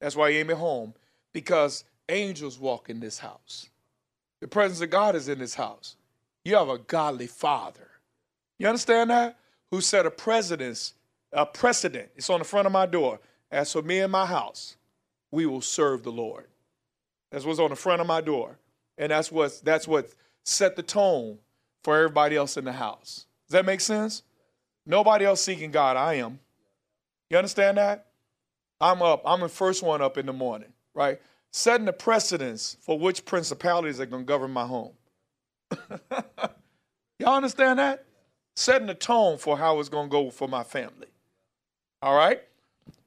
S1: That's why you ain't been home because angels walk in this house. The presence of God is in this house. You have a godly father. You understand that? Who set a precedence a precedent. It's on the front of my door. As for me and my house, we will serve the Lord. That's what's on the front of my door. And that's what that's what set the tone for everybody else in the house. Does that make sense? Nobody else seeking God. I am. You understand that? I'm up. I'm the first one up in the morning, right? Setting the precedence for which principalities are going to govern my home. Y'all understand that? Setting the tone for how it's going to go for my family. All right?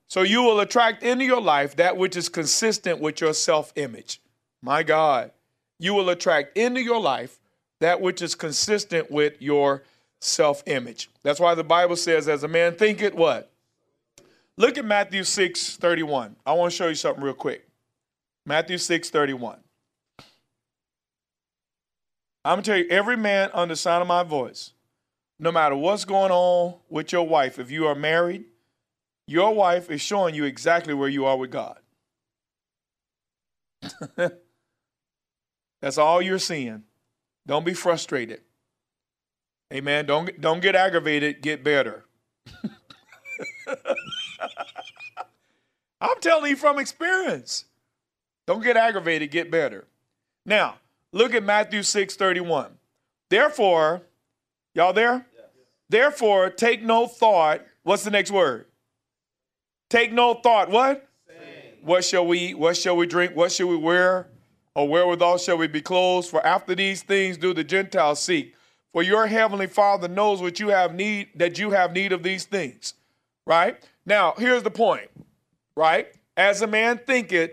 S1: So you will attract into your life that which is consistent with your self image. my God, you will attract into your life that which is consistent with your self image. That's why the Bible says, as a man thinketh, what? Look at Matthew 6 31. I want to show you something real quick. Matthew 6 31. I'm going to tell you, every man under the sound of my voice, no matter what's going on with your wife, if you are married, your wife is showing you exactly where you are with God. That's all you're seeing. Don't be frustrated. Amen. Don't, don't get aggravated, get better. I'm telling you from experience. Don't get aggravated, get better. Now, look at Matthew 6 31. Therefore, y'all there? Therefore, take no thought. What's the next word? Take no thought. What? What shall we eat? What shall we drink? What shall we wear? Or wherewithal shall we be clothed? For after these things do the Gentiles seek. For your heavenly Father knows what you have need that you have need of these things. Right? Now, here's the point. Right? As a man thinketh,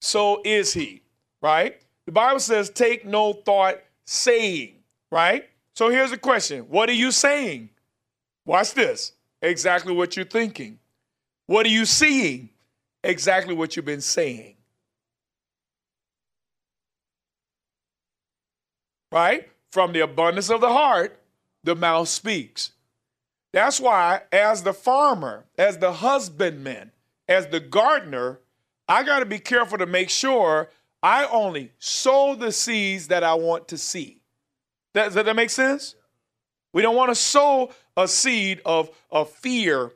S1: so is he. Right? The Bible says, take no thought saying. Right? So here's the question What are you saying? Watch this. Exactly what you're thinking. What are you seeing? Exactly what you've been saying. Right? From the abundance of the heart, the mouth speaks. That's why, as the farmer, as the husbandman, as the gardener, I got to be careful to make sure I only sow the seeds that I want to see. Does that make sense? We don't want to sow a seed of, of fear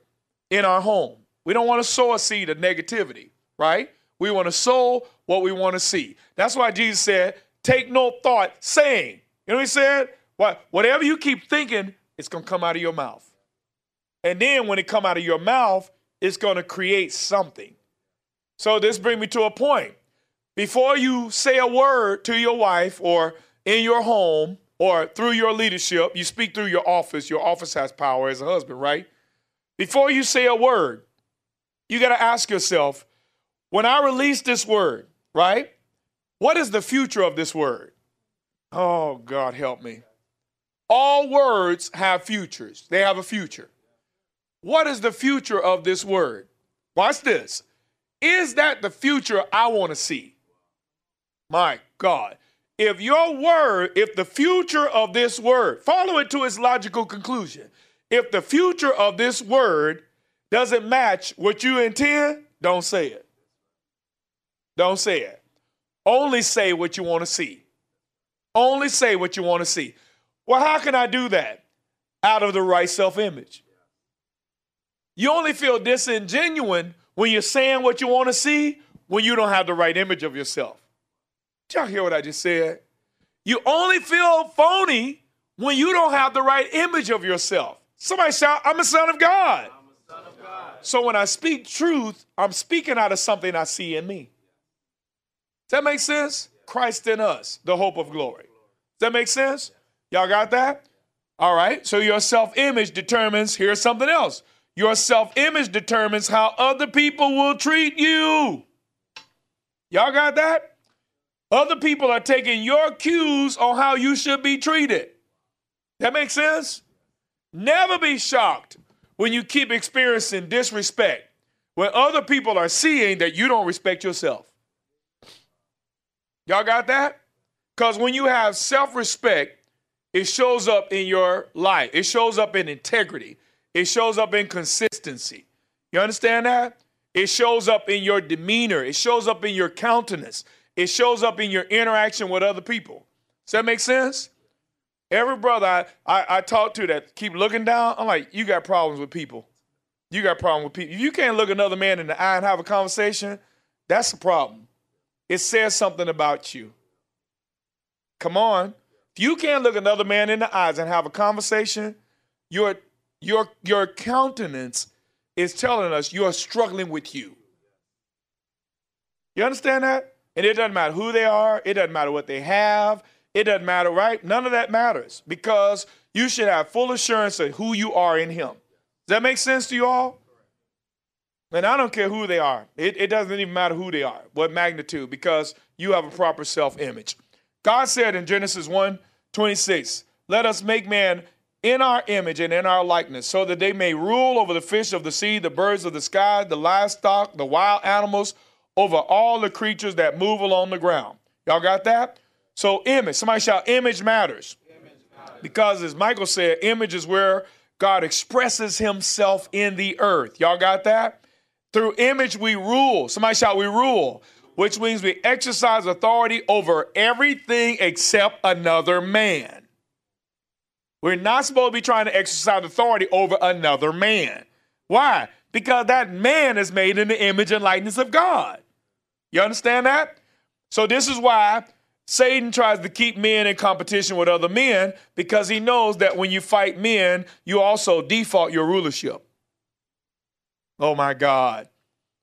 S1: in our home. We don't want to sow a seed of negativity, right? We want to sow what we want to see. That's why Jesus said, Take no thought, saying, you know what he said? What, whatever you keep thinking, it's going to come out of your mouth. And then when it come out of your mouth, it's going to create something. So this brings me to a point. Before you say a word to your wife or in your home or through your leadership, you speak through your office. Your office has power as a husband, right? Before you say a word, you got to ask yourself, when I release this word, right? What is the future of this word? Oh, God, help me. All words have futures, they have a future. What is the future of this word? Watch this. Is that the future I want to see? My God. If your word, if the future of this word, follow it to its logical conclusion. If the future of this word doesn't match what you intend, don't say it. Don't say it. Only say what you want to see. Only say what you want to see. Well, how can I do that? Out of the right self image. You only feel disingenuous when you're saying what you want to see when you don't have the right image of yourself. Did y'all hear what I just said? You only feel phony when you don't have the right image of yourself. Somebody shout, I'm a son of God. So when I speak truth, I'm speaking out of something I see in me. Does that make sense? Christ in us, the hope of glory. Does that make sense? Y'all got that? All right. So your self image determines, here's something else. Your self image determines how other people will treat you. Y'all got that? Other people are taking your cues on how you should be treated. That makes sense? Never be shocked when you keep experiencing disrespect, when other people are seeing that you don't respect yourself. Y'all got that? Because when you have self respect, it shows up in your life, it shows up in integrity, it shows up in consistency. You understand that? It shows up in your demeanor, it shows up in your countenance, it shows up in your interaction with other people. Does that make sense? Every brother I, I, I talk to that keep looking down, I'm like, you got problems with people. You got problem with people. If you can't look another man in the eye and have a conversation, that's a problem. It says something about you. Come on. If you can't look another man in the eyes and have a conversation, your your your countenance is telling us you're struggling with you. You understand that? And it doesn't matter who they are, it doesn't matter what they have, it doesn't matter, right? None of that matters because you should have full assurance of who you are in Him. Does that make sense to you all? And I don't care who they are. It, it doesn't even matter who they are, what magnitude, because you have a proper self image. God said in Genesis 1 26, Let us make man in our image and in our likeness, so that they may rule over the fish of the sea, the birds of the sky, the livestock, the wild animals, over all the creatures that move along the ground. Y'all got that? So, image. Somebody shout, image matters. image matters. Because, as Michael said, image is where God expresses himself in the earth. Y'all got that? Through image, we rule. Somebody shout, we rule, which means we exercise authority over everything except another man. We're not supposed to be trying to exercise authority over another man. Why? Because that man is made in the image and likeness of God. You understand that? So, this is why Satan tries to keep men in competition with other men because he knows that when you fight men, you also default your rulership. Oh my God.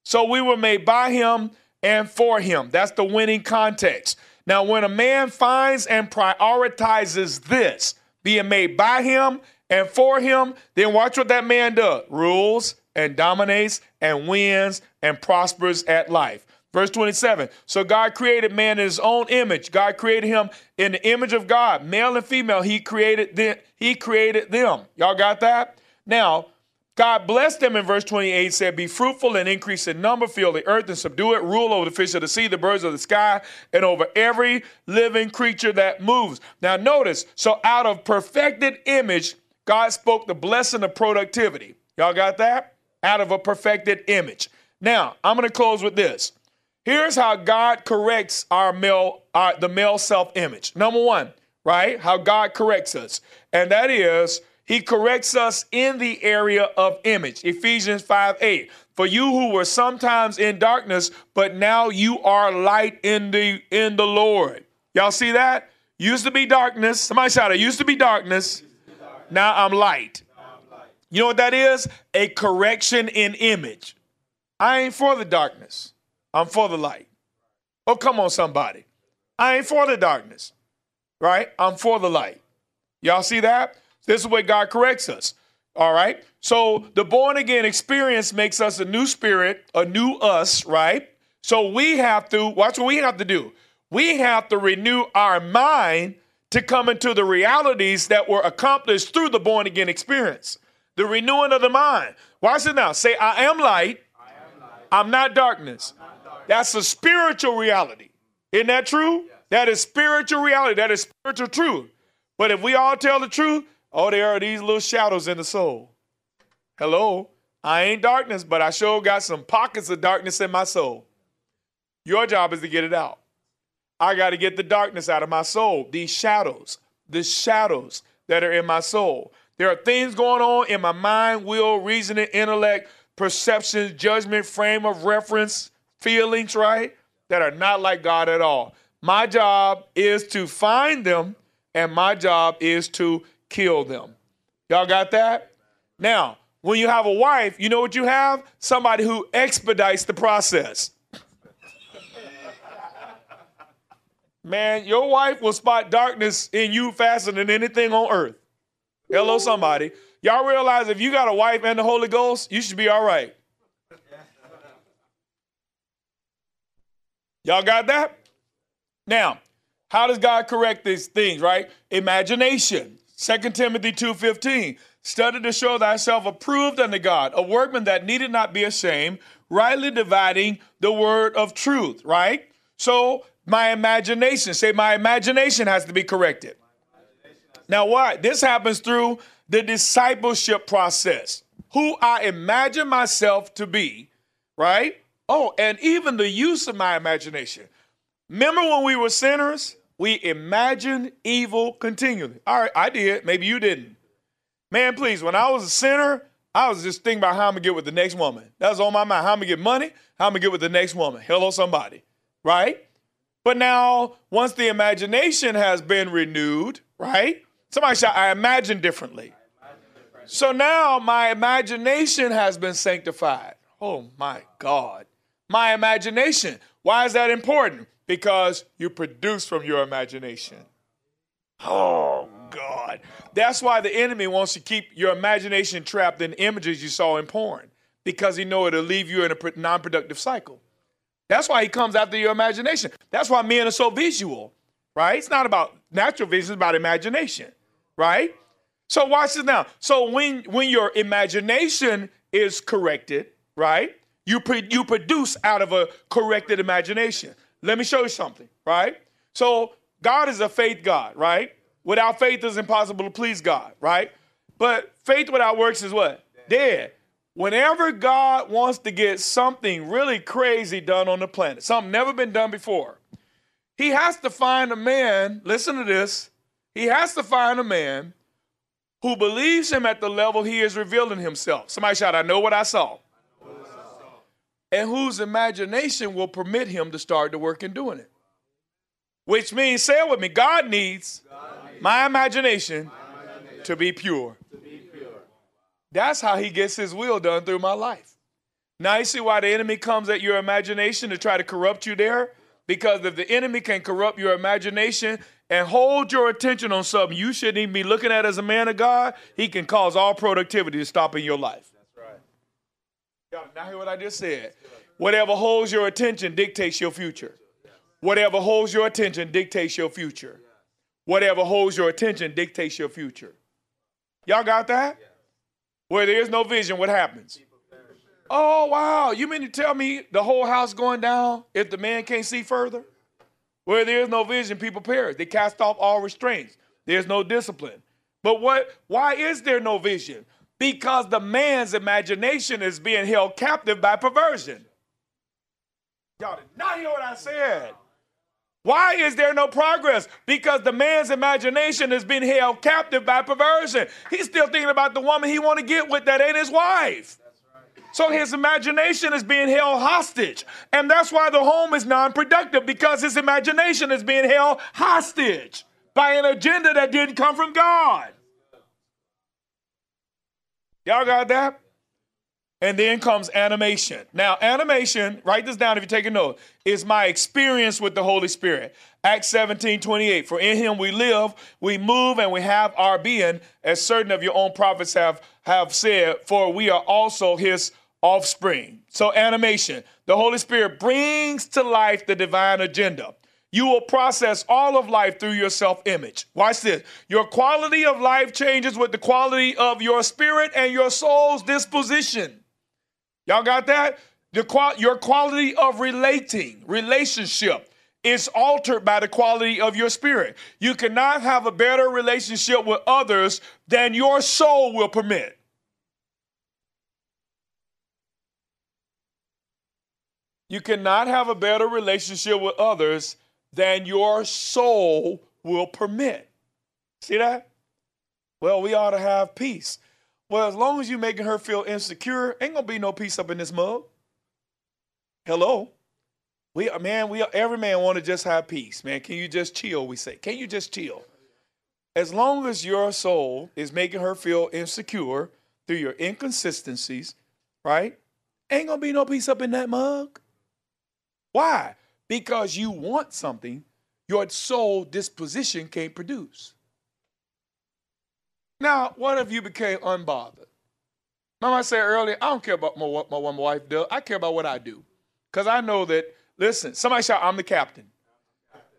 S1: So, we were made by him and for him. That's the winning context. Now, when a man finds and prioritizes this, being made by him and for him, then watch what that man does rules and dominates and wins and prospers at life. Verse 27. So God created man in his own image. God created him in the image of God, male and female. He created them. He created them. Y'all got that? Now, God blessed them in verse 28, said, Be fruitful and increase in number, fill the earth and subdue it, rule over the fish of the sea, the birds of the sky, and over every living creature that moves. Now, notice, so out of perfected image, God spoke the blessing of productivity. Y'all got that? Out of a perfected image. Now, I'm going to close with this. Here's how God corrects our male, our, the male self image. Number one, right? How God corrects us. And that is, he corrects us in the area of image. Ephesians 5 8. For you who were sometimes in darkness, but now you are light in the in the Lord. Y'all see that? Used to be darkness. Somebody shout it. Used to be darkness. Now I'm light. You know what that is? A correction in image. I ain't for the darkness. I'm for the light. Oh, come on, somebody. I ain't for the darkness. Right? I'm for the light. Y'all see that? This is where God corrects us. All right. So the born again experience makes us a new spirit, a new us, right? So we have to, watch what we have to do. We have to renew our mind to come into the realities that were accomplished through the born again experience. The renewing of the mind. Watch it now. Say, I am light. I am light. I'm, not. I'm not darkness. That's a spiritual reality. Isn't that true? Yes. That is spiritual reality. That is spiritual truth. But if we all tell the truth, Oh, there are these little shadows in the soul. Hello. I ain't darkness, but I sure got some pockets of darkness in my soul. Your job is to get it out. I got to get the darkness out of my soul, these shadows, the shadows that are in my soul. There are things going on in my mind, will, reasoning, intellect, perceptions, judgment, frame of reference, feelings, right? That are not like God at all. My job is to find them, and my job is to kill them. Y'all got that? Now, when you have a wife, you know what you have? Somebody who expedites the process. Man, your wife will spot darkness in you faster than anything on earth. Hello, somebody. Y'all realize if you got a wife and the Holy Ghost, you should be all right. Y'all got that? Now, how does God correct these things, right? Imagination. 2 Timothy 2:15 Study to show thyself approved unto God, a workman that needed not be ashamed, rightly dividing the word of truth, right? So my imagination, say my imagination has to be corrected. Now why? This happens through the discipleship process. Who I imagine myself to be, right? Oh, and even the use of my imagination. Remember when we were sinners? We imagined evil continually. All right, I did. Maybe you didn't. Man, please, when I was a sinner, I was just thinking about how I'm gonna get with the next woman. That was on my mind. How I'm gonna get money, how I'm gonna get with the next woman. Hello, somebody. Right? But now, once the imagination has been renewed, right? Somebody shout, I imagine differently. So now my imagination has been sanctified. Oh my God. My imagination. Why is that important? because you produce from your imagination. Oh, God. That's why the enemy wants to keep your imagination trapped in images you saw in porn because he know it'll leave you in a non productive cycle. That's why he comes after your imagination. That's why men are so visual, right? It's not about natural vision, it's about imagination, right? So watch this now. So when when your imagination is corrected, right? You pre- you produce out of a corrected imagination. Let me show you something, right? So God is a faith God, right? Without faith, it's impossible to please God, right? But faith without works is what? Dead. Whenever God wants to get something really crazy done on the planet, something never been done before, he has to find a man, listen to this, he has to find a man who believes him at the level he is revealing himself. Somebody shout, I know what I saw. And whose imagination will permit him to start the work in doing it. Which means, say it with me, God needs, God needs my, imagination my imagination to be pure. That's how he gets his will done through my life. Now, you see why the enemy comes at your imagination to try to corrupt you there? Because if the enemy can corrupt your imagination and hold your attention on something you shouldn't even be looking at as a man of God, he can cause all productivity to stop in your life. That's right. Y'all, now hear what I just said. Whatever holds your attention dictates your future. Whatever holds your attention dictates your future. Whatever holds your attention dictates your future. Y'all got that? Where there is no vision, what happens? Oh, wow. You mean to tell me the whole house going down if the man can't see further? Where there is no vision, people perish. They cast off all restraints. There's no discipline. But what why is there no vision? Because the man's imagination is being held captive by perversion. Y'all did not hear what I said. Why is there no progress? Because the man's imagination has been held captive by perversion. He's still thinking about the woman he want to get with that ain't his wife. So his imagination is being held hostage. And that's why the home is non-productive because his imagination is being held hostage by an agenda that didn't come from God. Y'all got that? And then comes animation. Now, animation, write this down if you take a note, is my experience with the Holy Spirit. Acts 17, 28. For in him we live, we move, and we have our being, as certain of your own prophets have, have said, for we are also his offspring. So, animation. The Holy Spirit brings to life the divine agenda. You will process all of life through your self image. Watch this. Your quality of life changes with the quality of your spirit and your soul's disposition. Y'all got that? The, your quality of relating, relationship, is altered by the quality of your spirit. You cannot have a better relationship with others than your soul will permit. You cannot have a better relationship with others than your soul will permit. See that? Well, we ought to have peace. Well, as long as you're making her feel insecure, ain't gonna be no peace up in this mug. Hello. We man, we every man want to just have peace, man. Can you just chill? We say, can you just chill? As long as your soul is making her feel insecure through your inconsistencies, right? Ain't gonna be no peace up in that mug. Why? Because you want something your soul disposition can't produce. Now, what if you became unbothered? Remember I said earlier, I don't care about my, what my, my wife does. I care about what I do. Because I know that, listen, somebody shout, I'm the captain.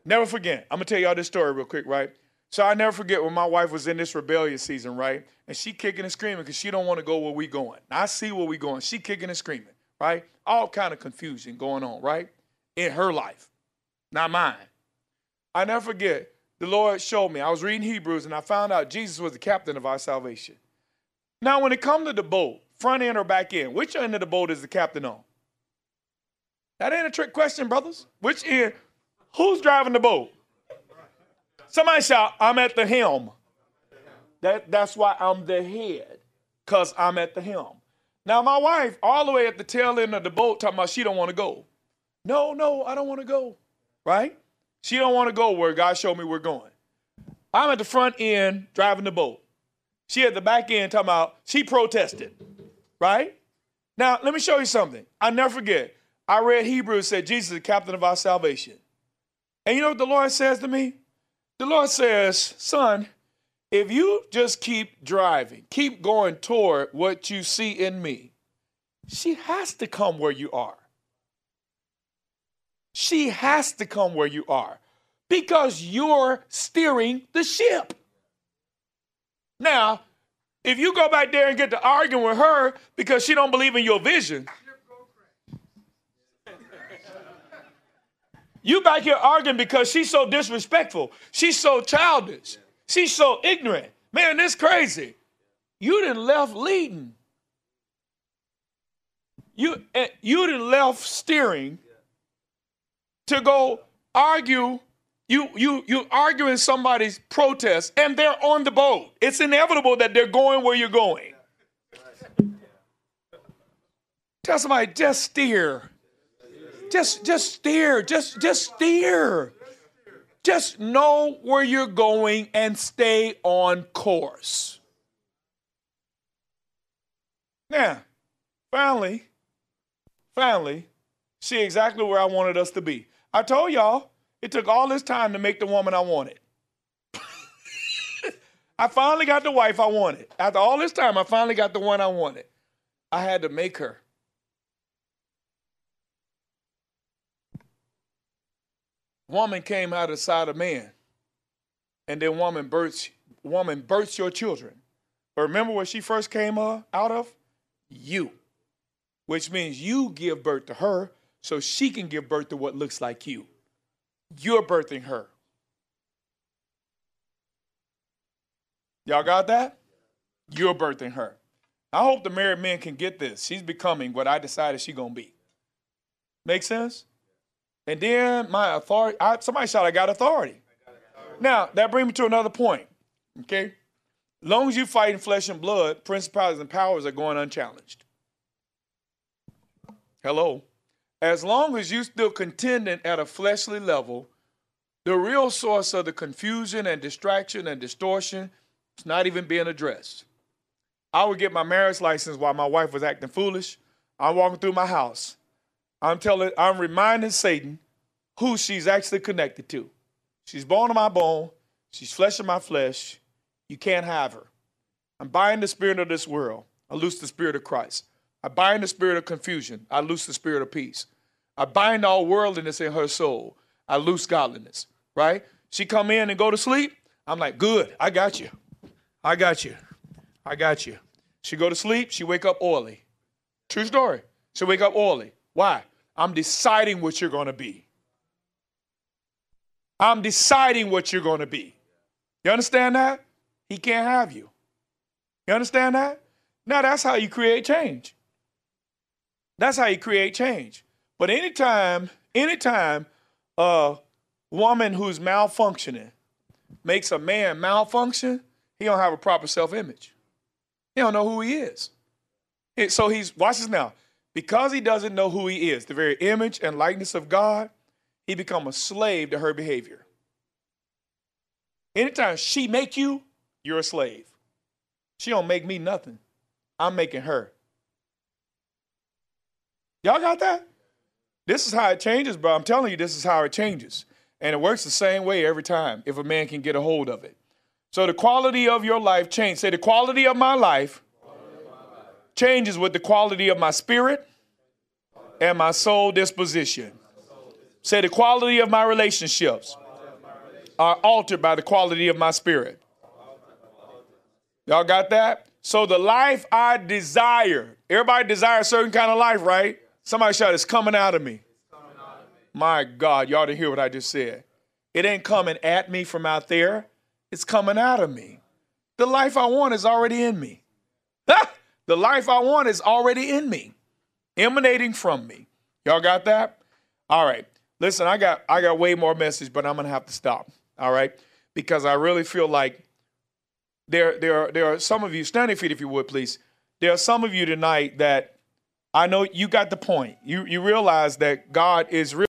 S1: Never forget. I'm going to tell y'all this story real quick, right? So I never forget when my wife was in this rebellious season, right? And she kicking and screaming because she don't want to go where we going. I see where we going. She kicking and screaming, right? All kind of confusion going on, right? In her life, not mine. I never forget the Lord showed me. I was reading Hebrews and I found out Jesus was the captain of our salvation. Now, when it comes to the boat, front end or back end, which end of the boat is the captain on? That ain't a trick question, brothers. Which end? Who's driving the boat? Somebody shout, I'm at the helm. That, that's why I'm the head, because I'm at the helm. Now, my wife, all the way at the tail end of the boat, talking about she don't want to go. No, no, I don't want to go. Right? She don't want to go where God showed me we're going. I'm at the front end driving the boat. She at the back end talking about she protested, right? Now, let me show you something. I never forget. I read Hebrews said Jesus is the captain of our salvation. And you know what the Lord says to me? The Lord says, son, if you just keep driving, keep going toward what you see in me, she has to come where you are. She has to come where you are because you're steering the ship. Now, if you go back there and get to arguing with her because she don't believe in your vision, you back here arguing because she's so disrespectful. She's so childish. She's so ignorant. Man, this crazy. You didn't left leading. You eh, you didn't left steering to go argue. You you you arguing somebody's protest, and they're on the boat. It's inevitable that they're going where you're going. Tell somebody, just steer. Just just steer. Just just steer. Just know where you're going and stay on course. Now, finally, finally, see exactly where I wanted us to be. I told y'all it took all this time to make the woman I wanted. I finally got the wife I wanted. After all this time, I finally got the one I wanted. I had to make her. Woman came out of the side of man. And then woman births woman births your children. But remember where she first came uh, out of? You. Which means you give birth to her so she can give birth to what looks like you. You're birthing her. Y'all got that? You're birthing her. I hope the married men can get this. She's becoming what I decided she's to be. Make sense? And then my authority, I, somebody shout, I got authority. Now, that brings me to another point. Okay? long as you fight in flesh and blood, principalities and powers are going unchallenged. Hello? As long as you're still contending at a fleshly level, the real source of the confusion and distraction and distortion is not even being addressed. I would get my marriage license while my wife was acting foolish. I'm walking through my house. I'm telling, I'm reminding Satan who she's actually connected to. She's bone of my bone. She's flesh of my flesh. You can't have her. I'm buying the spirit of this world. I loose the spirit of Christ. I bind the spirit of confusion. I loose the spirit of peace. I bind all worldliness in her soul. I loose godliness. Right? She come in and go to sleep. I'm like, good. I got you. I got you. I got you. She go to sleep. She wake up oily. True story. She wake up oily. Why? I'm deciding what you're going to be. I'm deciding what you're going to be. You understand that? He can't have you. You understand that? Now that's how you create change. That's how you create change. But anytime, anytime a woman who's malfunctioning makes a man malfunction, he don't have a proper self-image. He don't know who he is. So he's watch this now. Because he doesn't know who he is, the very image and likeness of God, he become a slave to her behavior. Anytime she make you, you're a slave. She don't make me nothing. I'm making her. Y'all got that? This is how it changes, bro. I'm telling you, this is how it changes. And it works the same way every time if a man can get a hold of it. So the quality of your life changes. Say, the quality of my life changes with the quality of my spirit and my soul disposition. Say the quality of my relationships are altered by the quality of my spirit. Y'all got that? So the life I desire, everybody desires a certain kind of life, right? Somebody shout, it's coming out of me. My God, y'all didn't hear what I just said. It ain't coming at me from out there. It's coming out of me. The life I want is already in me. The life I want is already in me, emanating from me. Y'all got that? All right. Listen, I got I got way more message, but I'm gonna have to stop. All right, because I really feel like there there are, there are some of you standing feet, if you would please. There are some of you tonight that I know you got the point. You you realize that God is real.